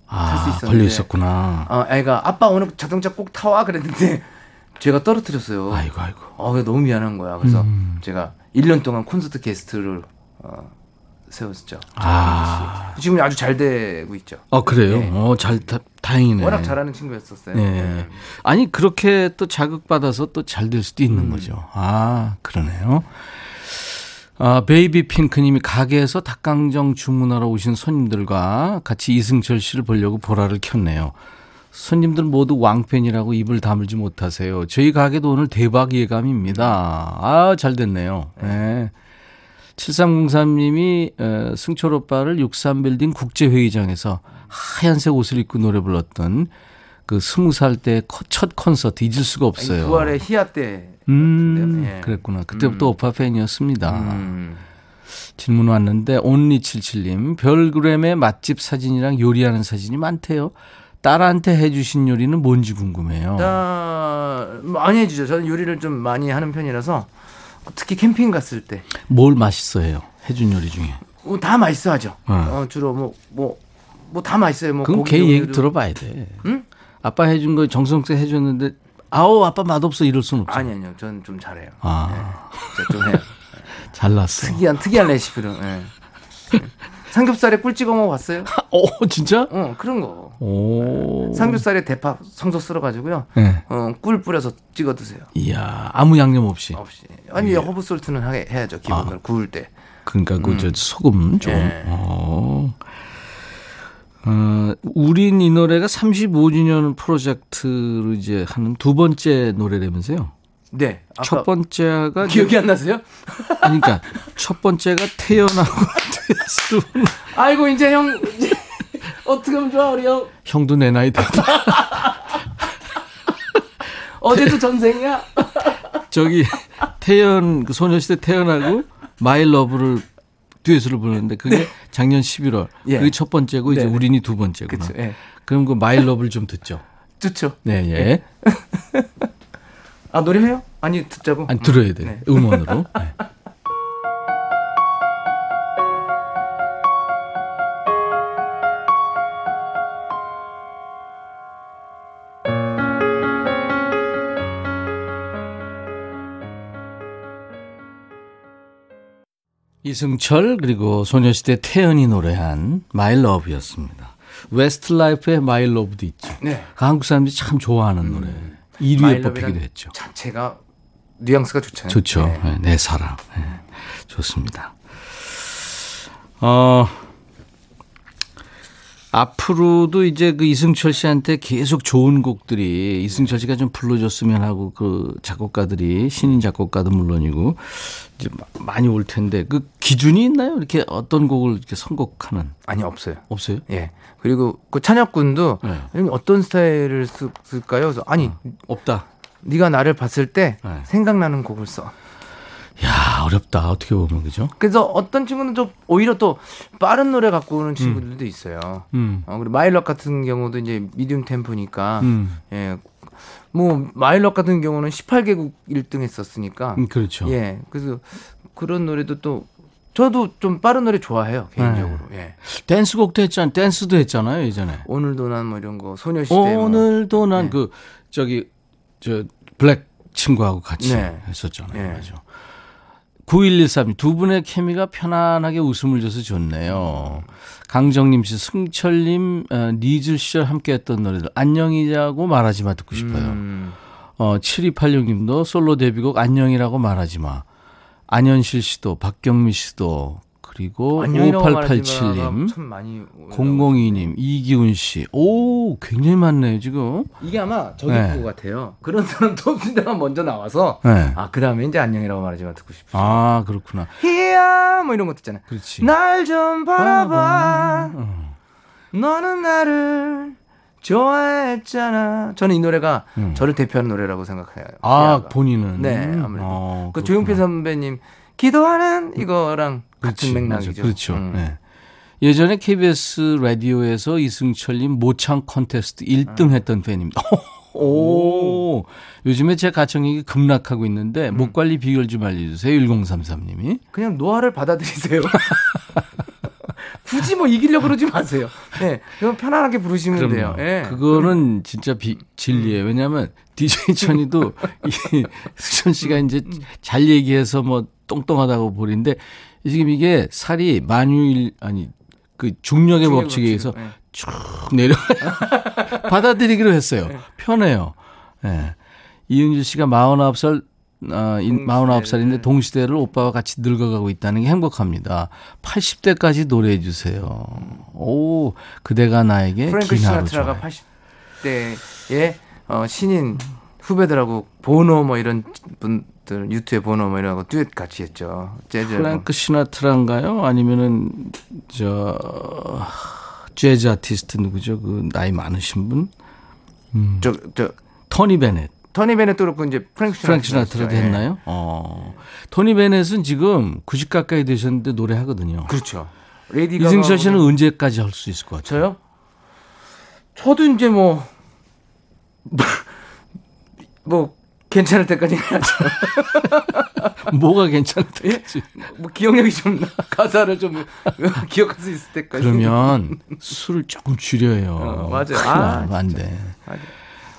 E: 탈수
A: 아,
E: 있었는데.
A: 걸려 있었구나.
E: 어, 애가 아빠 오늘 자동차 꼭 타와 그랬는데 제가 떨어뜨렸어요.
A: 아이고, 아이고.
E: 어, 그게 너무 미안한 거야. 그래서
A: 음.
E: 제가 1년 동안 콘서트 게스트를 어, 세웠죠.
A: 아.
E: 지금 아주 잘 되고 있죠.
A: 어, 그래요?
E: 네.
A: 어, 잘, 다, 다행이네.
E: 워낙 잘하는 친구였었어요.
A: 예.
E: 네.
A: 아니 그렇게 또 자극 받아서 또 잘 될 수도 있는 거죠. 아 그러네요. 아 베이비 핑크님이 가게에서 닭강정 주문하러 오신 손님들과 같이 이승철 씨를 보려고 보라를 켰네요. 손님들 모두 왕팬이라고 입을 다물지 못하세요. 저희 가게도 오늘 대박 예감입니다. 아, 잘 됐네요. 네. 7303님이 어, 승철 오빠를 63빌딩 국제회의장에서 하얀색 옷을 입고 노래 불렀던 그 스무 살 때 첫 콘서트 잊을 수가 없어요.
E: 9월에 히야 때.
A: 음.
E: 예.
A: 그랬구나. 그때부터 오빠 팬이었습니다.
E: 음.
A: 질문 왔는데 온리77님 별그램의 맛집 사진이랑 요리하는 사진이 많대요. 딸한테 해주신 요리는 뭔지 궁금해요.
E: 나 많이 해주죠. 저는 요리를 좀 많이 하는 편이라서 특히 캠핑 갔을 때.
A: 뭘 맛있어 해요? 해준 요리 중에.
E: 뭐다 맛있어하죠.
A: 어.
E: 어, 주로 뭐 뭐 뭐 다 맛있어요. 뭐
A: 그럼 걔 얘기 들어봐야 돼.
E: 응?
A: 아빠 해준 거 정성스레 해줬는데 아우 아빠 맛없어 이럴 순 없죠.
E: 아니 아니요. 저는 좀 잘해요.
A: 아
E: 진짜 좀 해요.
A: 잘났어.
E: 특이한 특이한 레시피로. 예. 삼겹살에 꿀 찍어 먹어봤어요?
A: 오 진짜?
E: 어 그런 거.
A: 오.
E: 삼겹살에 대파 송송 썰어가지고요.
A: 네.
E: 어, 꿀 뿌려서 찍어 드세요.
A: 이야 아무 양념 없이.
E: 없이. 아니 허브 salt는 하, 해야죠 기본으로 구울 때.
A: 그러니까 그저 소금 좀.
E: 예.
A: 어. 어, 우린 이 노래가 35주년 프로젝트로 이제 하는 두 번째 노래라면서요.
E: 네.
A: 첫 번째가
E: 기억이 안 나세요?
A: 아니, 그러니까 첫 번째가 태연하고 듀엣을
E: 아이고 이제 형 이제 어떻게 하면 좋아 우리 형.
A: 형도 내 나이 됐다.
E: 어제도 전생이야.
A: 저기 태연 그 소녀시대 태연하고 My Love를 듀엣으로 부르는데 그게 작년 11월.
E: 예.
A: 그게 첫 번째고 이제
E: 네네.
A: 우린이 두 번째구나.
E: 그렇죠. 예.
A: 그럼 그 My Love를 좀 듣죠.
E: 좋죠.
A: 네, 예.
E: 아 노래해요? 아니 듣자고.
A: 아니 들어야 돼.
E: 네.
A: 음원으로. 네. 이승철 그리고 소녀시대 태연이 노래한 My Love였습니다. 웨스트라이프의 My Love도 있죠.
E: 네.
A: 그 한국 사람들이 참 좋아하는 노래. 1위에
E: 마이
A: 뽑히기도 했죠.
E: 자체가 뉘앙스가 좋잖아요.
A: 좋죠.
E: 네.
A: 네, 내 사랑. 네, 좋습니다. 어, 앞으로도 이제 그 이승철 씨한테 계속 좋은 곡들이 이승철 씨가 좀 불러줬으면 하고 그 작곡가들이 신인 작곡가도 물론이고 이제 마- 많이 올 텐데 그 기준이 있나요? 이렇게 어떤 곡을 이렇게 선곡하는
E: 아니 없어요.
A: 없어요?
E: 예. 그리고 그 찬혁군도
A: 네.
E: 어떤 스타일을 쓰- 쓸까요? 그래서 아니
A: 없다.
E: 네가 나를 봤을 때
A: 네.
E: 생각나는 곡을 써.
A: 야 어렵다. 어떻게 보면 그죠?
E: 그래서 어떤 친구는 좀 오히려 또 빠른 노래 갖고 오는 친구들도 있어요.
A: 음,
E: 어, 그리고 마일럿 같은 경우도 이제 미디움 템포니까
A: 음,
E: 예. 뭐 마일럿 같은 경우는 18개국 1등 했었으니까
A: 음, 그렇죠.
E: 예. 그래서 그런 노래도 또 저도 좀 빠른 노래 좋아해요 개인적으로.
A: 네.
E: 예.
A: 댄스곡도 했잖아요. 댄스도 했잖아요 예전에.
E: 오늘도 난 뭐 이런 거 소녀시대 뭐.
A: 오늘도 난
E: 네.
A: 그 저기 저 블랙 친구하고 같이
E: 네.
A: 했었잖아요.
E: 네.
A: 맞아. 9113, 두 분의 케미가 편안하게 웃음을 줘서 좋네요. 강정님 씨, 승철님, 어, 니즐 시절 함께 했던 노래들, 안녕이자고 말하지 마 듣고 싶어요.
E: 음.
A: 어, 7286님도 솔로 데뷔곡 안녕이라고 말하지 마. 안현실 씨도, 박경미 씨도, 그리고
E: 안녕이라고
A: 5887님,
E: 말하지마가 참 많이
A: 002님, 이기훈 씨. 오, 굉장히 많네요, 지금.
E: 이게 아마 저기
A: 네.
E: 그거 같아요. 그런 사람 또 순대가 먼저 나와서
A: 네.
E: 아 그 다음에 이제 안녕이라고 말하지마 듣고 싶어.
A: 아, 그렇구나.
E: 희야 뭐 이런 것도 있잖아요.
A: 그렇지.
E: 날 좀 바라봐.
A: 어.
E: 너는 나를 좋아했잖아. 저는 이 노래가
A: 음.
E: 저를 대표하는 노래라고 생각해요.
A: 아,
E: 희야가.
A: 본인은.
E: 네, 아무래도.
A: 어,
E: 그. 조용필 선배님 기도하는 이거랑
A: 그렇지,
E: 같은 맥락이죠.
A: 그렇죠.
E: 음.
A: 네. 예전에 KBS 라디오에서 이승철님 모창 콘테스트 1등 했던 팬입니다. 오, 요즘에 제 가청력이 급락하고 있는데
E: 음.
A: 목 관리 비결 좀 알려주세요. 1033님이.
E: 그냥 노화를 받아들이세요. 굳이 뭐 이기려고 그러지 마세요. 예. 그냥 편안하게 부르시면 돼요. 예.
A: 그거는 진짜 비, 진리예요. 왜냐하면 DJ 천이도 이 수천 씨가 이제 잘 얘기해서 뭐 똥똥하다고 보는데 지금 이게 살이 만유일 아니 그 중력의 법칙에 의해서
E: 예.
A: 쭉 내려 받아들이기로 했어요. 편해요. 예. 이은주 씨가 49살 아, 인- 49살인데 동시대를 오빠와 같이 늙어가고 있다는 게 행복합니다. 80대까지 노래해 주세요. 오, 그대가 나에게
E: 프랭크 시나트라가
A: 좋아요.
E: 80대에 어, 신인 후배들하고 보노 뭐 이런 분 들 U2의 보노 뭐 이런 거 듀엣 같이 했죠. 재즈.
A: 프랭크 시나트라인가요? 아니면은 저 재즈 아티스트 누구죠? 그 나이 많으신 분?
E: 저저
A: 토니 베넷.
E: 토니 베넷도 그렇고 이제 프랭크 시나트라.
A: 프랭크 시나트라도 했나요? 어. 토니 베넷은 지금 90 가까이 되셨는데 노래하거든요.
E: 그렇죠. 레이디
A: 이승철 씨는
E: 가가하고는-
A: 언제까지 할 수 있을 것 같아요?
E: 저요? 저도 이제 뭐, 뭐, 괜찮을 때까지 해야죠.
A: 뭐가 괜찮다.
E: 예? 뭐, 기억력이 좀, 가사를 좀 기억할 수 있을 때까지.
A: 그러면 술을 조금 줄여요.
E: 어, 맞아요. 아,
A: 안 돼.
E: 맞아요.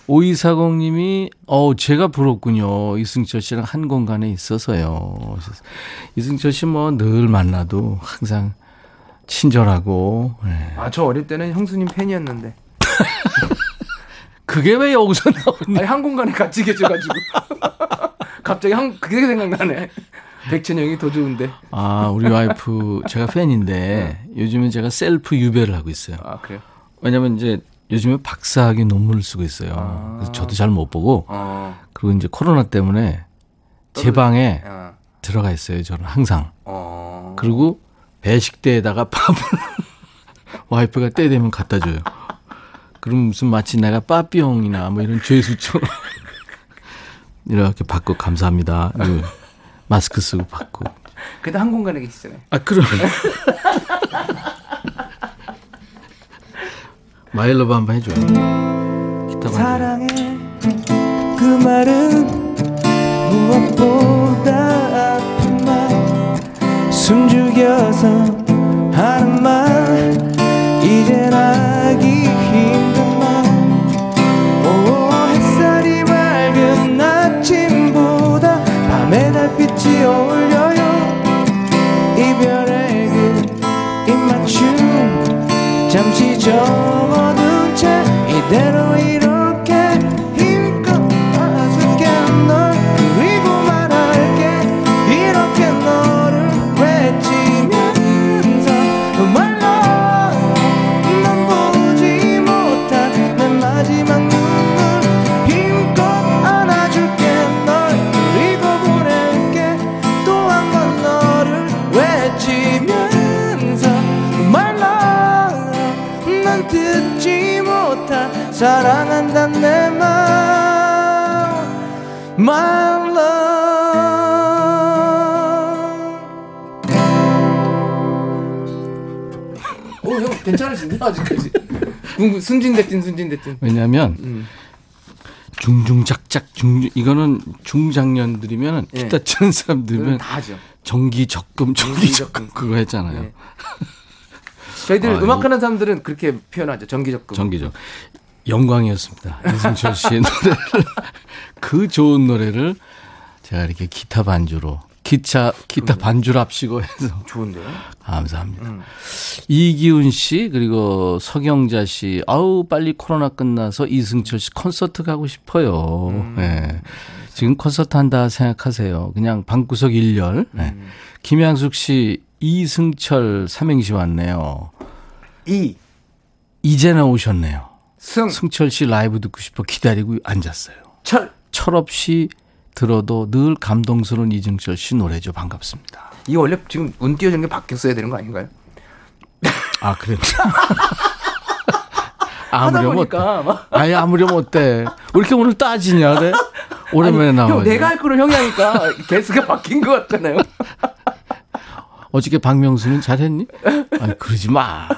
A: 5240님이, 어, 제가 부럽군요. 이승철 씨랑 한 공간에 있어서요. 이승철 씨 뭐 늘 만나도 항상 친절하고, 예.
E: 아, 저 어릴 때는 형수님 팬이었는데.
A: 그게 왜 여기서 나오니?
E: 아니, 한 공간에 같이 계셔가지고. 갑자기 한, 그게 생각나네. 백천영이 더 좋은데.
A: 아, 우리 와이프, 제가 팬인데, 요즘에 제가 셀프 유배를 하고 있어요.
E: 아, 그래요?
A: 왜냐면 이제 요즘에 박사학위 논문을 쓰고 있어요. 그래서 저도 잘 못 보고,
E: 어,
A: 그리고 이제 코로나 때문에 제 방에
E: 어,
A: 들어가 있어요. 저는 항상.
E: 어.
A: 그리고 배식대에다가 밥을 와이프가 때 되면 갖다 줘요. 그럼 무슨 마치 내가 빠삐용이나 뭐 이런 죄수처럼 이렇게 받고 감사합니다. 이거 마스크 쓰고 받고.
E: 그래도 한 공간에 계시잖아요.
A: 아 그럼 마일러브 한번 해줘요. 기타 반
E: 사랑해 그 말은 무엇보다 아픈 말 숨죽여서 하는 잠 괜찮으신데 아직까지 순진대찐 순진대찐
A: 왜냐하면
E: 음.
A: 중중작작 중 이거는 중장년들이면
E: 예.
A: 기타 치는 사람들이면
E: 다 하죠
A: 정기 적금 정기 적금
E: 정기 적금.
A: 그거 했잖아요.
E: 예. 저희들
A: 아,
E: 음악하는 사람들은 그렇게 표현하죠 정기 적금
A: 정기 적 영광이었습니다. 이승철 씨의 노래를 그 좋은 노래를 제가 이렇게 기타 반주로 기차 기타 반줄 합시고 해서
E: 좋은데요?
A: 감사합니다.
E: 음.
A: 이기훈 씨 그리고 서경자 씨 아우 빨리 코로나 끝나서 이승철 씨 콘서트 가고 싶어요.
E: 음.
A: 네. 지금 콘서트 한다 생각하세요. 그냥 방구석 일렬. 네.
E: 음.
A: 김양숙 씨 이승철 삼행시 왔네요.
E: 이,
A: 이제 나 오셨네요.
E: 승,
A: 승철 씨 라이브 듣고 싶어 기다리고 앉았어요.
E: 철.
A: 철없이 들어도 늘 감동스러운 이승철 씨 노래죠. 반갑습니다.
E: 이 원래 지금 운 띄워주는 게 바뀌었어야 되는 거 아닌가요?
A: 아, 그래. 아무렴 어때? 아예 아무렴 어때? 왜 이렇게 오늘 따지냐, 네? 오랜만에
E: 아니,
A: 나와.
E: 형 내가 할 거를 형이 하니까 개수가 바뀐 것 같잖아요.
A: 어저께 박명수는 잘했니? 아니, 그러지 마.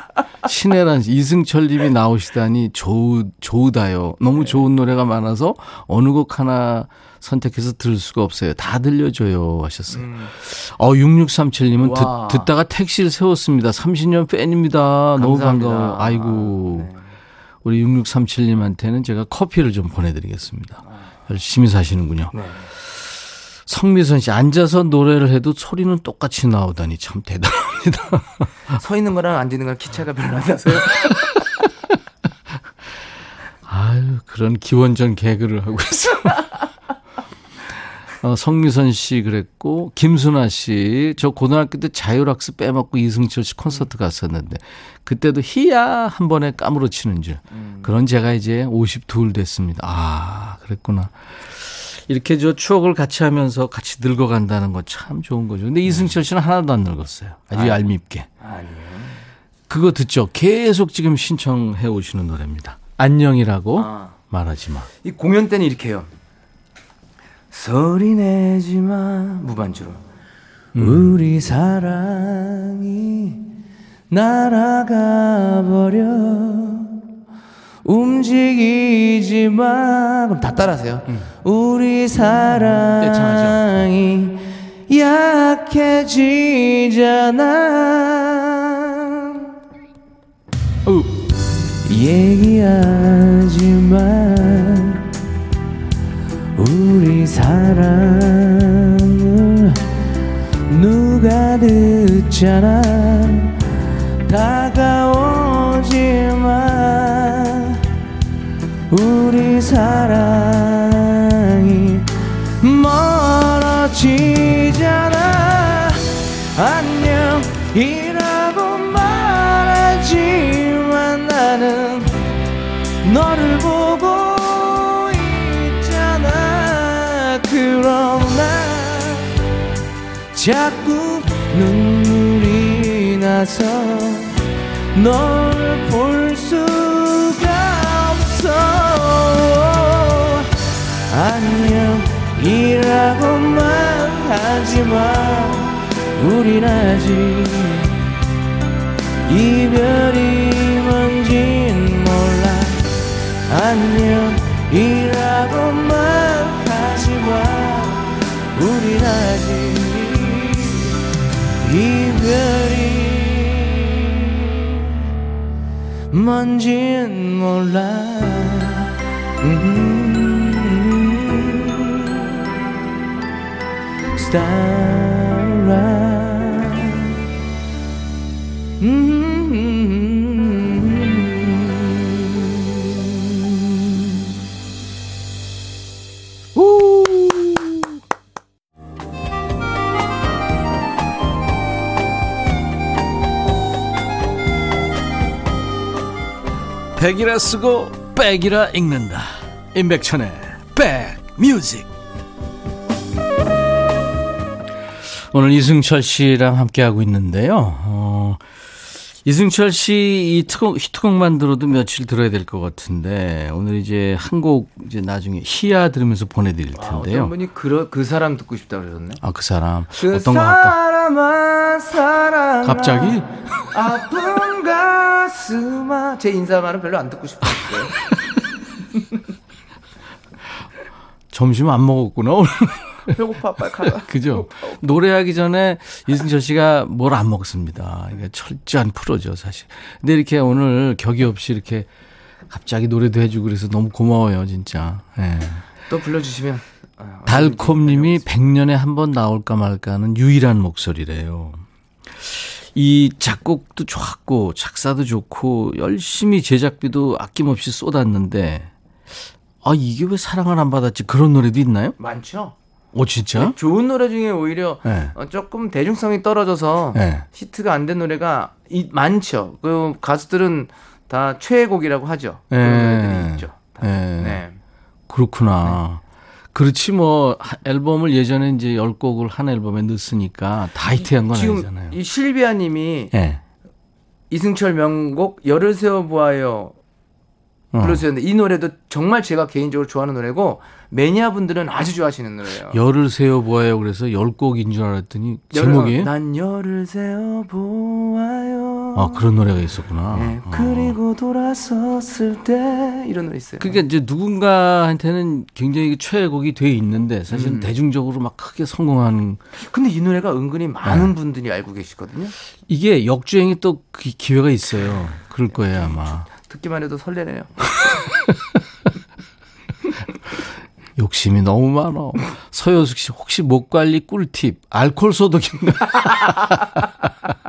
A: 신혜란 씨, 이승철 님이 나오시다니 좋, 좋다요.
E: 네.
A: 너무 좋은 노래가 많아서 어느 곡 하나 선택해서 들을 수가 없어요. 다 들려줘요. 하셨어요. 어, 6637님은
E: 음. 와.
A: 듣, 다가 택시를 세웠습니다. 30년 팬입니다. 너무
E: 감사합니다.
A: 반가워요. 아이고.
E: 네.
A: 우리 6637님한테는 제가 커피를 좀 보내드리겠습니다. 열심히 사시는군요.
E: 네.
A: 성미선 씨, 앉아서 노래를 해도 소리는 똑같이 나오다니 참 대단합니다.
E: 서 있는 거랑 앉는 거랑 기차가 별로 안 나서요.
A: 아유, 그런 기원전 개그를 하고 있어. 어, 성미선 씨 그랬고, 김순아 씨, 저 고등학교 때 자율학습 빼먹고 이승철 씨 콘서트 갔었는데, 그때도 희야 한 번에 까무러치는 줄. 그런 제가 이제 52 됐습니다. 아, 그랬구나. 이렇게 저 추억을 같이 하면서 같이 늙어간다는 거참 좋은 거죠. 근데 이승철 씨는 하나도 안 늙었어요. 아주 얄밉게.
E: 아니요.
A: 그거 듣죠? 계속 지금 신청해 오시는 노래입니다. 안녕이라고
E: 아.
A: 말하지 마.
E: 이 공연 때는 이렇게 해요. 소리 내지 마 무반주로. 우리 사랑이 날아가 버려. 움직이지 마. 그럼 다 따라하세요. 우리 사랑이 약해지잖아.
A: 어우,
E: 얘기하지 마 우리 사랑을 누가 듣잖아. 다가오지 마 우리 사랑이 멀어지잖아 자꾸 눈물이 나서 널 볼 수가 없어. 안녕이라고만 하지마. 우린 아직 이별이 뭔진 몰라. 안녕 이별이 뭔진 몰라 음. Starlight
A: 백이라 쓰고 백이라 읽는다. 임백천의 백뮤직. 오늘 이승철 씨랑 함께하고 있는데요. 어, 이승철 씨이 특곡, 히트곡만 들어도 며칠 들어야 될 것 같은데, 오늘 이제 한 곡 이제 나중에 희야 들으면서 보내드릴
E: 아, 어떤
A: 텐데요.
E: 분이 그, 그 사람 듣고 싶다 그러셨네.
A: 아, 그 사람.
E: 그
A: 어떤 거 할까? 갑자기?
E: 아픈 가 슴아 제 인사말은 별로 안 듣고 싶었어요.
A: 점심 안 먹었구나.
E: 배고파 빨리 가라.
A: 그죠? 노래하기 전에 이승철 씨가 뭘 안 먹습니다. 이게 철저한 프로죠, 사실. 근데 이렇게 오늘 격이 없이 이렇게 갑자기 노래도 해주고 그래서 너무 고마워요, 진짜. 예.
E: 또 불러주시면 어,
A: 달콤님이 100년에 한 번 나올까 말까 하는 유일한 목소리래요. 이 작곡도 좋았고 작사도 좋고 열심히 제작비도 아낌없이 쏟았는데 아 이게 왜 사랑을 안 받았지 그런 노래도 있나요?
E: 많죠.
A: 오 진짜?
E: 좋은 노래 중에 오히려
A: 네.
E: 어, 조금 대중성이 떨어져서
A: 네.
E: 히트가 안 된 노래가 이, 많죠. 그 가수들은 다 최애곡이라고 하죠.
A: 네.
E: 그런 노래들이 있죠. 다.
A: 네.
E: 네.
A: 그렇구나. 그렇지 뭐 하- 앨범을 예전에 이제 10곡을 한 앨범에 넣었으니까 다 히트한 건
E: 지금
A: 아니잖아요.
E: 이 실비아 님이
A: 예.
E: 이승철 명곡 열을 세워 보아요
A: 어.
E: 불러주셨는데 이 노래도 정말 제가 개인적으로 좋아하는 노래고 매니아 분들은 아주 좋아하시는 노래예요.
A: 열을 세어 보아요. 그래서 10곡인 줄 알았더니 제목이
E: 난 열을 세워 보아요.
A: 아, 그런 노래가 있었구나.
E: 네,
A: 어.
E: 그리고 돌아섰을 때 이런 노래 있어요.
A: 그러니까 이제 누군가한테는 굉장히 최애곡이 돼 있는데 사실 은 대중적으로 막 크게 성공한
E: 근데 이 노래가 은근히 많은 분들이 알고 계시거든요.
A: 이게 역주행이 또그 기회가 있어요. 그럴 거예요 아마.
E: 듣기만 해도 설레네요.
A: 욕심이 너무 많어. 서효숙 씨 혹시 목 관리 꿀팁 알콜 소독인가?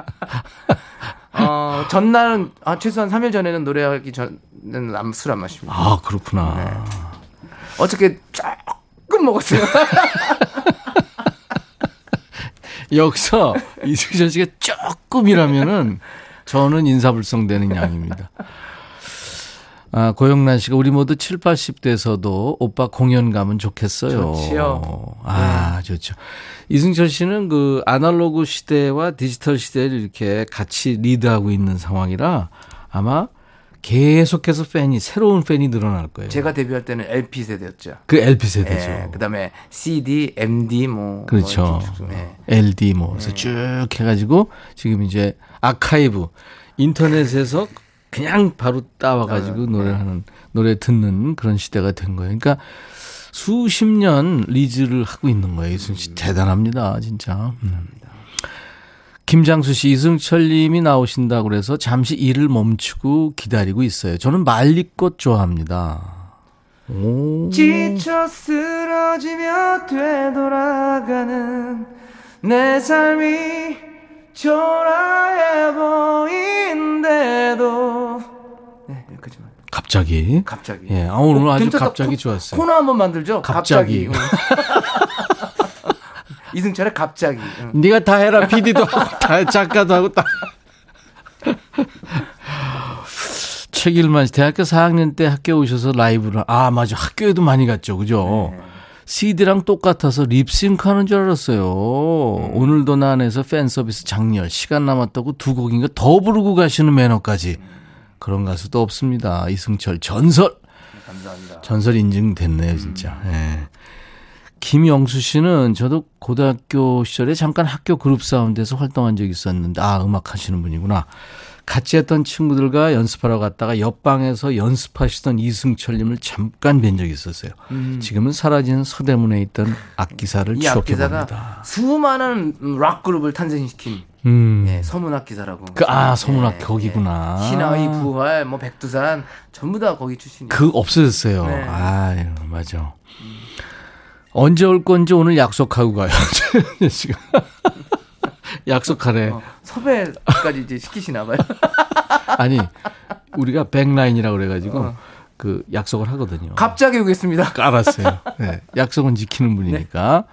E: 어, 전날은 아, 최소한 3일 전에는 노래하기 전에는 술안 마십니다.
A: 아 그렇구나.
E: 어저께 조금 먹었어요.
A: 여기서 이승철 씨가 조금이라면은 저는 인사불성되는 양입니다. 아, 고영란 씨가 우리 모두 7, 80대에서도 오빠 공연 가면 좋겠어요.
E: 좋지요.
A: 아, 좋죠. 이승철 씨는 그 아날로그 시대와 디지털 시대를 이렇게 같이 리드하고 있는 상황이라 아마 계속해서 팬이 새로운 팬이 늘어날 거예요.
E: 제가 데뷔할 때는 LP 세대였죠.
A: 그 LP 세대죠.
E: 예, 그다음에 CD, MD 뭐
A: 그렇죠.
E: 뭐 쭉, 예.
A: LD 뭐 그래서 쭉 해가지고 지금 이제 아카이브 인터넷에서 그냥 바로 따와가지고 노래하는 노래 듣는 그런 시대가 된 거예요. 그러니까 수십 년 리즈를 하고 있는 거예요. 이승 씨 대단합니다, 진짜. 음. 김장수 씨, 이승철 님이 나오신다고 그래서 잠시 일을 멈추고 기다리고 있어요. 저는 말리꽃 좋아합니다. 오.
E: 지쳐 쓰러지며 되돌아가는 내 삶이 초라해 보인데도. 네 여기까지만.
A: 갑자기.
E: 갑자기.
A: 예, 아, 오늘 아주. 갑자기
E: 코-
A: 좋았어요.
E: 코너 한번 만들죠?
A: 갑자기.
E: 갑자기, 이승철의 갑자기. 응.
A: 네가 다 해라. PD도 하고 다 작가도 하고 다. 책일만 씨 대학교 4학년 때 학교 오셔서 라이브를 아 맞아. 학교에도 많이 갔죠. 그죠 CD랑 똑같아서 립싱크하는 줄 알았어요. 오늘도 난에서 팬 서비스 장렬 시간 남았다고 두 곡인가 더 부르고 가시는 매너까지. 그런 가수도 없습니다. 이승철 전설.
E: 감사합니다.
A: 전설 인증됐네요, 진짜. 예. 김영수 씨는 저도 고등학교 시절에 잠깐 학교 그룹 사운드에서 활동한 적이 있었는데, 아, 음악 하시는 분이구나. 같이 했던 친구들과 연습하러 갔다가 옆방에서 연습하시던 이승철님을 잠깐 뵌 적이 있었어요. 지금은 사라진 서대문에 있던 악기사를
E: 음. 이
A: 추억해
E: 악기사가
A: 봅니다.
E: 수많은 락 그룹을 탄생시킨
A: 음.
E: 예, 서문악 기사라고.
A: 그, 아, 서문악
E: 예,
A: 거기구나.
E: 예. 신하의 부활, 뭐 백두산 전부 다 거기 출신이에요.
A: 그 없어졌어요.
E: 네.
A: 아유, 맞아. 언제 올 건지 오늘 약속하고 가요. 지금. 약속하래.
E: 어, 섭외까지 이제 시키시나 봐요.
A: 아니, 우리가 백라인이라고 그래가지고
E: 어.
A: 그 약속을 하거든요.
E: 갑자기 오겠습니다.
A: 알았어요. 네, 약속은 지키는 분이니까.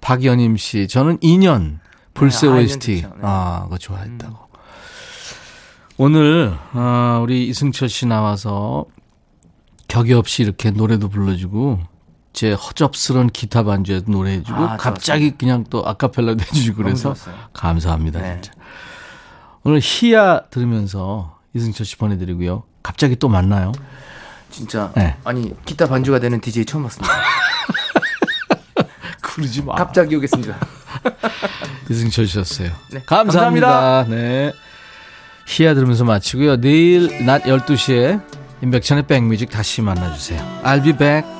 A: 박연임 씨, 저는 2년 불새
E: 네, 아,
A: OST.
E: 2년 좋죠. 네.
A: 아, 그거 좋아했다고. 오늘, 아, 우리 이승철 씨 나와서 격이 없이 이렇게 노래도 불러주고, 제 허접스런 기타 반주에도 노래해주고,
E: 아,
A: 갑자기 그냥 또 아카펠라도 해주고 그래서. 감사합니다,
E: 네.
A: 진짜. 오늘 희야 들으면서 이승철 씨 보내드리고요. 갑자기 또 만나요.
E: 진짜.
A: 네.
E: 아니 기타 반주가 되는 DJ 처음 봤습니다.
A: 그러지 마.
E: 갑자기 오겠습니다.
A: 이승철 씨였어요.
E: 네,
A: 감사합니다. 네. 희야 들으면서 마치고요. 내일 낮 12시에 임백천의 백뮤직 다시 만나주세요. I'll be back.